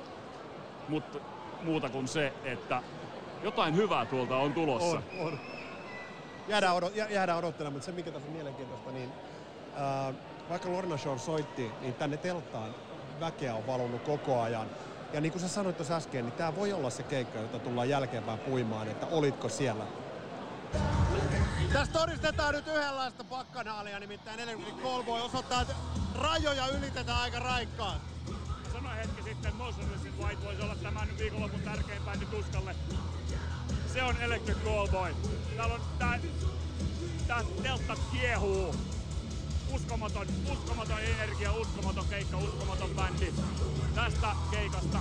mutta muuta kuin se, että jotain hyvää tuolta on tulossa. On, on. Jäädään, odot, jä- jäädään odottelemaan, mutta se mikä tässä on mielenkiintoista, niin ää, vaikka Lorna Shore soitti, niin tänne telttaan väkeä on valunut koko ajan. Ja niin kuin sä sanoit tuossa äsken, niin tämä voi olla se keikka, jota tullaan jälkeenpäin puimaan, että olitko siellä. Tässä todistetaan nyt yhdenlaista pakkanaalia, nimittäin Electric Callboy osoittaa, että rajoja ylitetään aika raikkaasti. Sanoin hetki sitten, Motionless in White voisi olla tämän viikonlopun tärkein bändi Tuskalle. Se on Electric Callboy. Täällä on tää, tää teltta kiehuu. Uskomaton, uskomaton energia, uskomaton keikka, uskomaton bändi. Tästä keikasta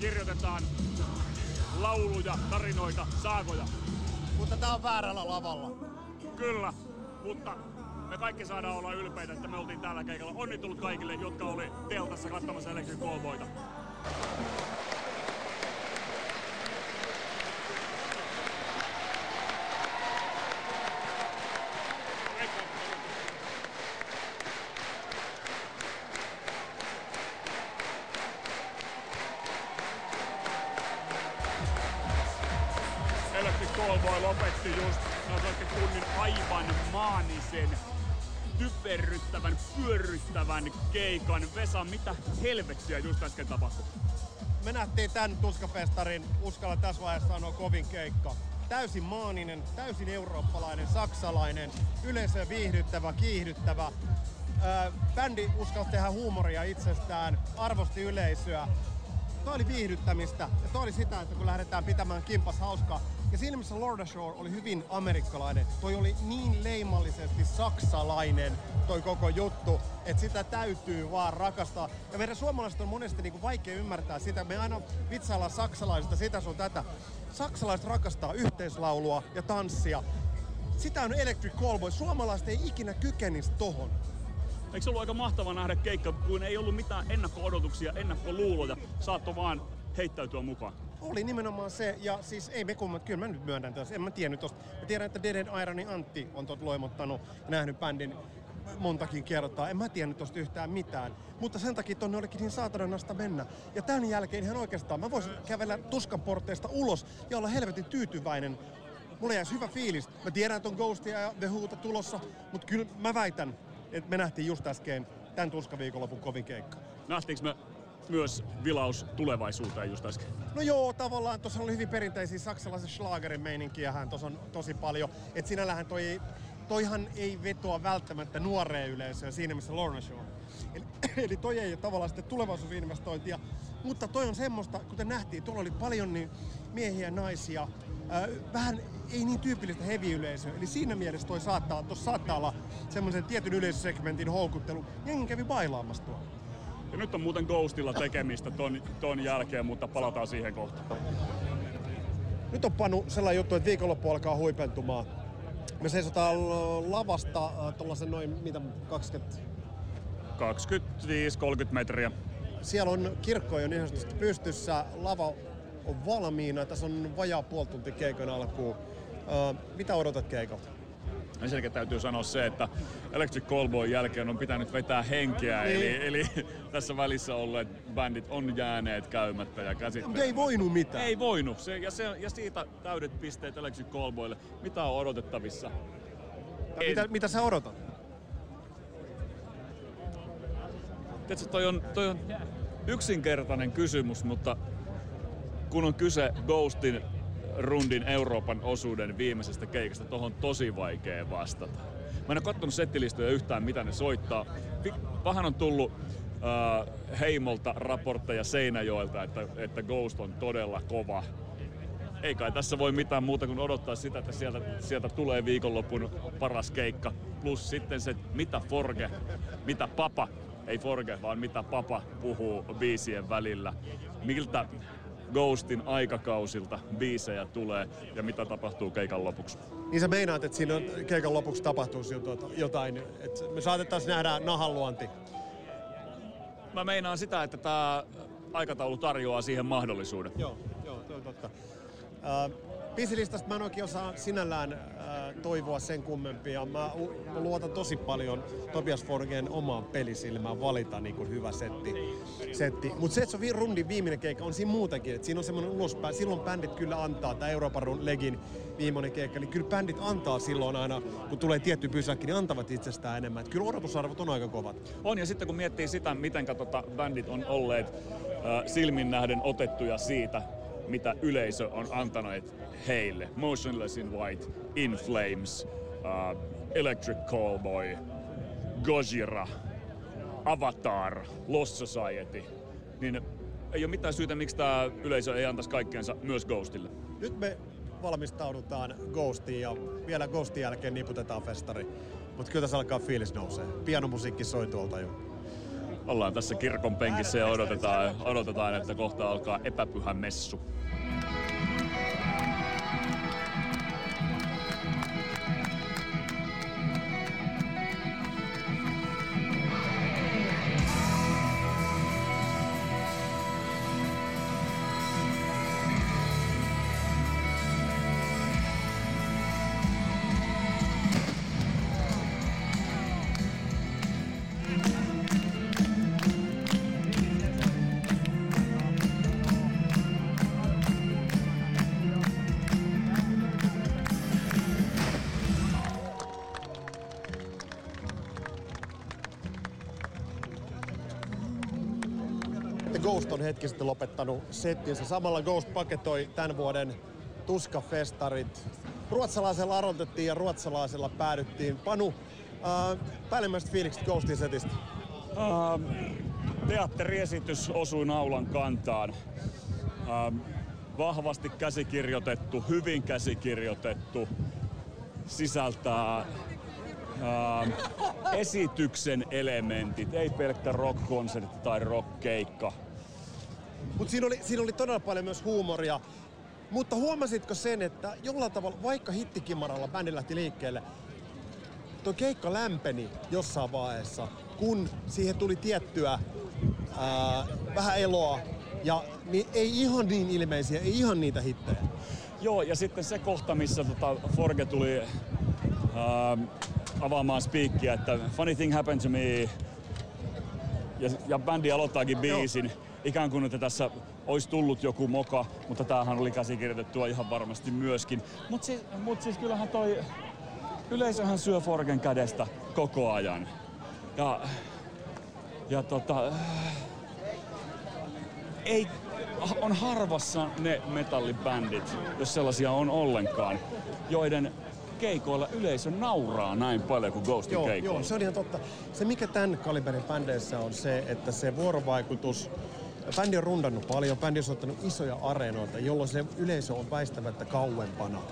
kirjoitetaan lauluja, tarinoita, saagoja. Mutta tää on väärällä lavalla. Kyllä, mutta me kaikki saadaan olla ylpeitä, että me oltiin täällä keikalla. Onnittelut kaikille, jotka oli teltassa katsomassa Electric Callboyta. Typerryttävän, pyörryttävän keikan. Vesa, mitä helvettiä just äsken tapahtui? Me nähtiin tämän tuskafestarin, uskalla tässä vaiheessa sanoa kovin keikka. Täysin maaninen, täysin eurooppalainen, saksalainen, yleisö viihdyttävä, kiihdyttävä. Ö, bändi uskalsi tehdä huumoria itsestään, arvosti yleisöä. Toi oli viihdyttämistä ja toi oli sitä, että kun lähdetään pitämään kimpas hauskaa. Ja siinä missä Lorda Shore oli hyvin amerikkalainen, toi oli niin leimallisesti saksalainen toi koko juttu, että sitä täytyy vaan rakastaa. Ja meidän suomalaiset on monesti niin kuin vaikea ymmärtää sitä. Me aina vitsaillaan saksalaisista sitä sun tätä. Saksalaiset rakastaa yhteislaulua ja tanssia. Sitä on Electric Callboy. Suomalaiset ei ikinä kykenisi tohon. Eikö se ollut aika mahtava nähdä keikka, kun ei ollut mitään ennakko-odotuksia, ennakkoluuloja, saatto vaan heittäytyä mukaan? Oli nimenomaan se, ja siis ei me kummat, kyllä mä nyt myönnän tässä, en mä tiennyt tosta. Mä tiedän, että Dead End Ironin Antti on tot loimottanut ja nähnyt bändin montakin kertaa. En mä tiennyt tosta yhtään mitään. Mutta sen takia tonne olikin niin saatanasta mennä. Ja tämän jälkeen ihan oikeastaan mä voisin kävellä tuskan porteista ulos ja olla helvetin tyytyväinen. Mulla jäisi hyvä fiilis. Mä tiedän, että on Ghostia ja The Who'ta tulossa, mutta kyllä mä väitän, että me nähtiin just äsken tämän tuskaviikonlopun kovin keikka. Nähtiinkö me myös vilaus tulevaisuuteen just äsken? No joo, tavallaan tuossa oli hyvin perinteisiä saksalaisen schlagerin meininkiähän tuossa on tosi paljon. Et sinällähän toi, toihan ei vetoa välttämättä nuoreen yleisöön siinä missä Lorna Show. Eli, [clears throat] eli toi ei ole tavallaan sitten tulevaisuusinvestointia. Mutta toi on semmoista, kuten nähtiin, tuolla oli paljon niin miehiä ja naisia. Äh, vähän ei niin tyypillistä heavy-yleisöä. Eli siinä mielessä toi saattaa, saattaa olla semmoisen tietyn yleisösegmentin houkuttelu. Jengi kävi bailaamassa tuolla. Ja nyt on muuten Ghostilla tekemistä ton, ton jälkeen, mutta palataan siihen kohtaan. Nyt on Panu sellainen juttu, että viikonloppu alkaa huipentumaan. Me seisotaan lavasta äh, tuollaisen noin, mitä, 20... 25-30 metriä. Siellä on kirkko jo niin sanotusti pystyssä, lava on valmiina, tässä on vajaa puoli tuntia keikan alkuun. Äh, mitä odotat keikalta? Ensinnäkin täytyy sanoa se, että Electric Callboy jälkeen on pitänyt vetää henkeä, Niin. eli, eli tässä välissä olleet bändit on jääneet käymättä ja käsittelemättä. Ei voinut mitään. Ei voinut, se, ja, se, ja siitä täydet pisteet Electric Callboylle. Mitä on odotettavissa? Mitä, mitä sä odotat? Tiedätkö, toi on, toi on yksinkertainen kysymys, mutta kun on kyse Ghostin rundin Euroopan osuuden viimeisestä keikasta, tohon tosi vaikea vastata. Mä en ole kattonut settilistoja yhtään, mitä ne soittaa. Vähän on tullut äh, Heimolta raportteja Seinäjoelta, että, että Ghost on todella kova. Ei kai tässä voi mitään muuta kuin odottaa sitä, että sieltä, sieltä tulee viikonlopun paras keikka. Plus sitten se, mitä Forge, mitä Papa, ei Forge, vaan mitä Papa puhuu biisien välillä. Miltä Ghostin aikakausilta biisejä tulee ja mitä tapahtuu keikan lopuksi. Niin sä meinaat, että siinä on keikan lopuksi tapahtuisi jotain- että me saatettaisiin nähdä nahanluonti. Mä meinaan sitä, että tämä aikataulu tarjoaa siihen mahdollisuuden. Joo, joo, toi on totta. Uh, biisilistasta mä en oikein osaa sinällään uh, toivoa sen kummempia. Mä, mä luotan tosi paljon Tobias Forgen omaan pelisilmään valita niin kuin hyvä setti. setti. Mutta se, että se on rundin viimeinen keikka, on siinä muutenkin. Että siinä on semmoinen ulospäin. Silloin bändit kyllä antaa, tämä Euroopan run- legin viimeinen keikka, niin kyllä bändit antaa silloin aina, kun tulee tietty pysäkki, niin antavat itsestään enemmän. Et kyllä odotusarvot on aika kovat. On, ja sitten kun miettii sitä, miten tota, bändit on olleet äh, silmin nähden otettuja siitä, mitä yleisö on antanut heille. Motionless in White, In Flames, äh, Electric Callboy, Gojira, Avatar, Lost Society. Niin ei ole mitään syytä, miksi tämä yleisö ei antaisi kaikkeensa myös Ghostille. Nyt me valmistaudutaan Ghostiin ja vielä Ghostin jälkeen niputetaan festari. Mutta kyllä tässä alkaa fiilis nousee. Pianomusiikki soi tuolta jo. Ollaan tässä kirkon penkissä ja odotetaan, odotetaan että kohta alkaa epäpyhä messu. On hetki sitten lopettanut settinsä. Samalla Ghost paketoi tämän vuoden Tuska-festarit. Ruotsalaisella aloitettiin ja ruotsalaisella päädyttiin. Panu, äh, päällimmäiset fiilikset Ghostin setistä? Ähm, teatteriesitys osui naulan kantaan. Ähm, vahvasti käsikirjoitettu, hyvin käsikirjoitettu, sisältää ähm, esityksen elementit, ei pelkkä rock-konsertti tai rock-keikka. Mutta siinä oli, siinä oli todella paljon myös huumoria. Mutta huomasitko sen, että jollain tavalla, vaikka hittikimaralla bändi lähti liikkeelle, tuo keikka lämpeni jossain vaiheessa, kun siihen tuli tiettyä ää, vähän eloa ja niin ei ihan niin ilmeisiä, ei ihan niitä hittejä. Joo, ja sitten se kohta, missä tota Forge tuli ähm, avaamaan spiikkiä, että funny thing happened to me, ja, ja bändi aloittaakin biisin, Joo. Ikään kuin että tässä olisi tullut joku moka, mutta tämähän oli käsikirjoitettua ihan varmasti myöskin. Mutta siis, mut siis kyllähän toi yleisöhän syö Forgen kädestä koko ajan. Ja, ja tota, ei, on harvassa ne metallibändit, jos sellaisia on ollenkaan, joiden keikoilla yleisö nauraa näin paljon kuin Ghostin joo, keikoilla. Joo, se on ihan totta. Se mikä tämän kaliberin bändeissä on se, että se vuorovaikutus Bändi on rundannut paljon, bändi on ottanut isoja areenoita, jolloin se yleisö on väistämättä kauempana.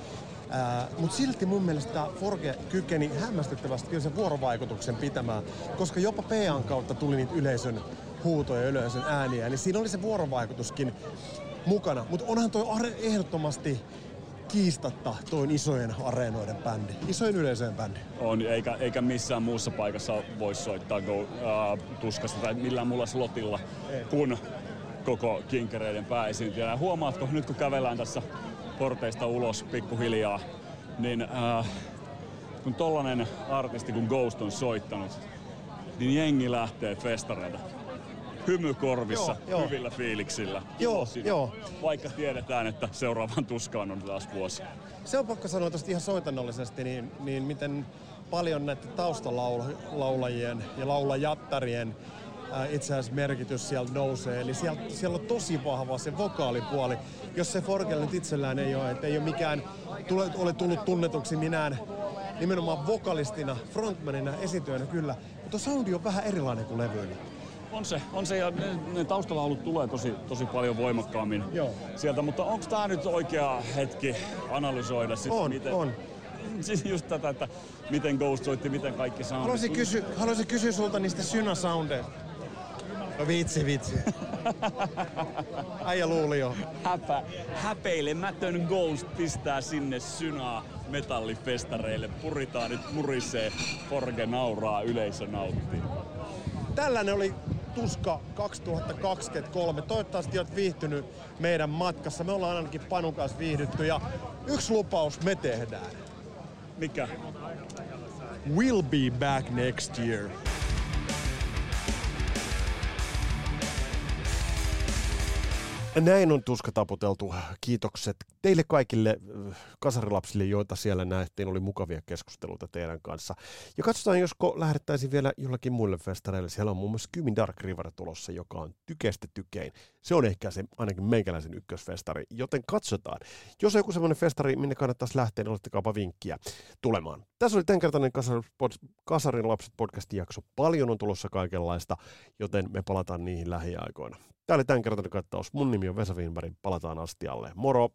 Mutta silti mun mielestä Forge kykeni hämmästyttävästi kyllä sen vuorovaikutuksen pitämään, koska jopa PAn kautta tuli niitä yleisön huutoja ja yleisön ääniä, niin siinä oli se vuorovaikutuskin mukana. Mutta onhan toi ehdottomasti kiistatta toin isojen areenoiden bändi, isojen yleisöjen bändi. On, eikä, eikä missään muussa paikassa voi soittaa go, uh, tuskasta tai millään muulla slotilla, Ei. kun koko kinkereiden pääesiintyjä. Huomaatko nyt kun kävellään tässä porteista ulos pikkuhiljaa, niin äh, kun tollanen artisti kuin Ghost on soittanut, niin jengi lähtee festareilta hymykorvissa, Joo, joo. hyvillä fiiliksillä. Joo, joo. Vaikka tiedetään, että seuraavan tuskaan on taas vuosi. Se on pakko sanoa tosta ihan soitannollisesti, niin, niin miten paljon näiden taustalaulajien ja laulajattarien ää, itse asiassa merkitys sieltä nousee. Eli siellä, siellä on tosi vahva se vokaalipuoli. Jos se Forgel nyt itsellään ei ole, että ei ole mikään tule, ole tullut tunnetuksi minään nimenomaan vokalistina, frontmanina, esityönä kyllä. Mutta soundi on vähän erilainen kuin levyillä. On se, on se ja ne, ne taustalaulut tulee tosi, tosi paljon voimakkaammin Joo. sieltä, mutta onko tämä nyt oikea hetki analysoida sit, On, miten, on. [laughs] Siis just tätä, että miten Ghost soitti, miten kaikki soundit. Haluaisin, kysy, haluaisin kysyä sulta niistä synasoundeista. No vitsi, vitsi. Äijä luuli jo. Häpä, häpeilemätön Ghost pistää sinne synaa metallifestareille. Puritaan nyt murisee, Forge nauraa, yleisö nauttii. Tällainen oli Tuska 2023. Toivottavasti olet viihtynyt meidän matkassa. Me ollaan ainakin Panun kanssa viihdytty ja yksi lupaus me tehdään. Mikä? We'll be back next year. Näin on tuska taputeltu. Kiitokset teille kaikille äh, kasarilapsille, joita siellä nähtiin. Oli mukavia keskusteluita teidän kanssa. Ja katsotaan, josko lähdettäisiin vielä jollakin muille festareille. Siellä on muun muassa Kymin Dark River tulossa, joka on tykestä tykein. Se on ehkä se ainakin meikäläisen ykkösfestari, joten katsotaan. Jos on joku semmoinen festari, minne kannattaisi lähteä, niin ottakaapa vinkkiä tulemaan. Tässä oli tämänkertainen Kasar- Kasarin lapset podcastin jakso. Paljon on tulossa kaikenlaista, joten me palataan niihin lähiaikoina. Tämä oli tämänkertainen kattaus. Mun nimi on Vesa Wienberg. Palataan astialle. Moro!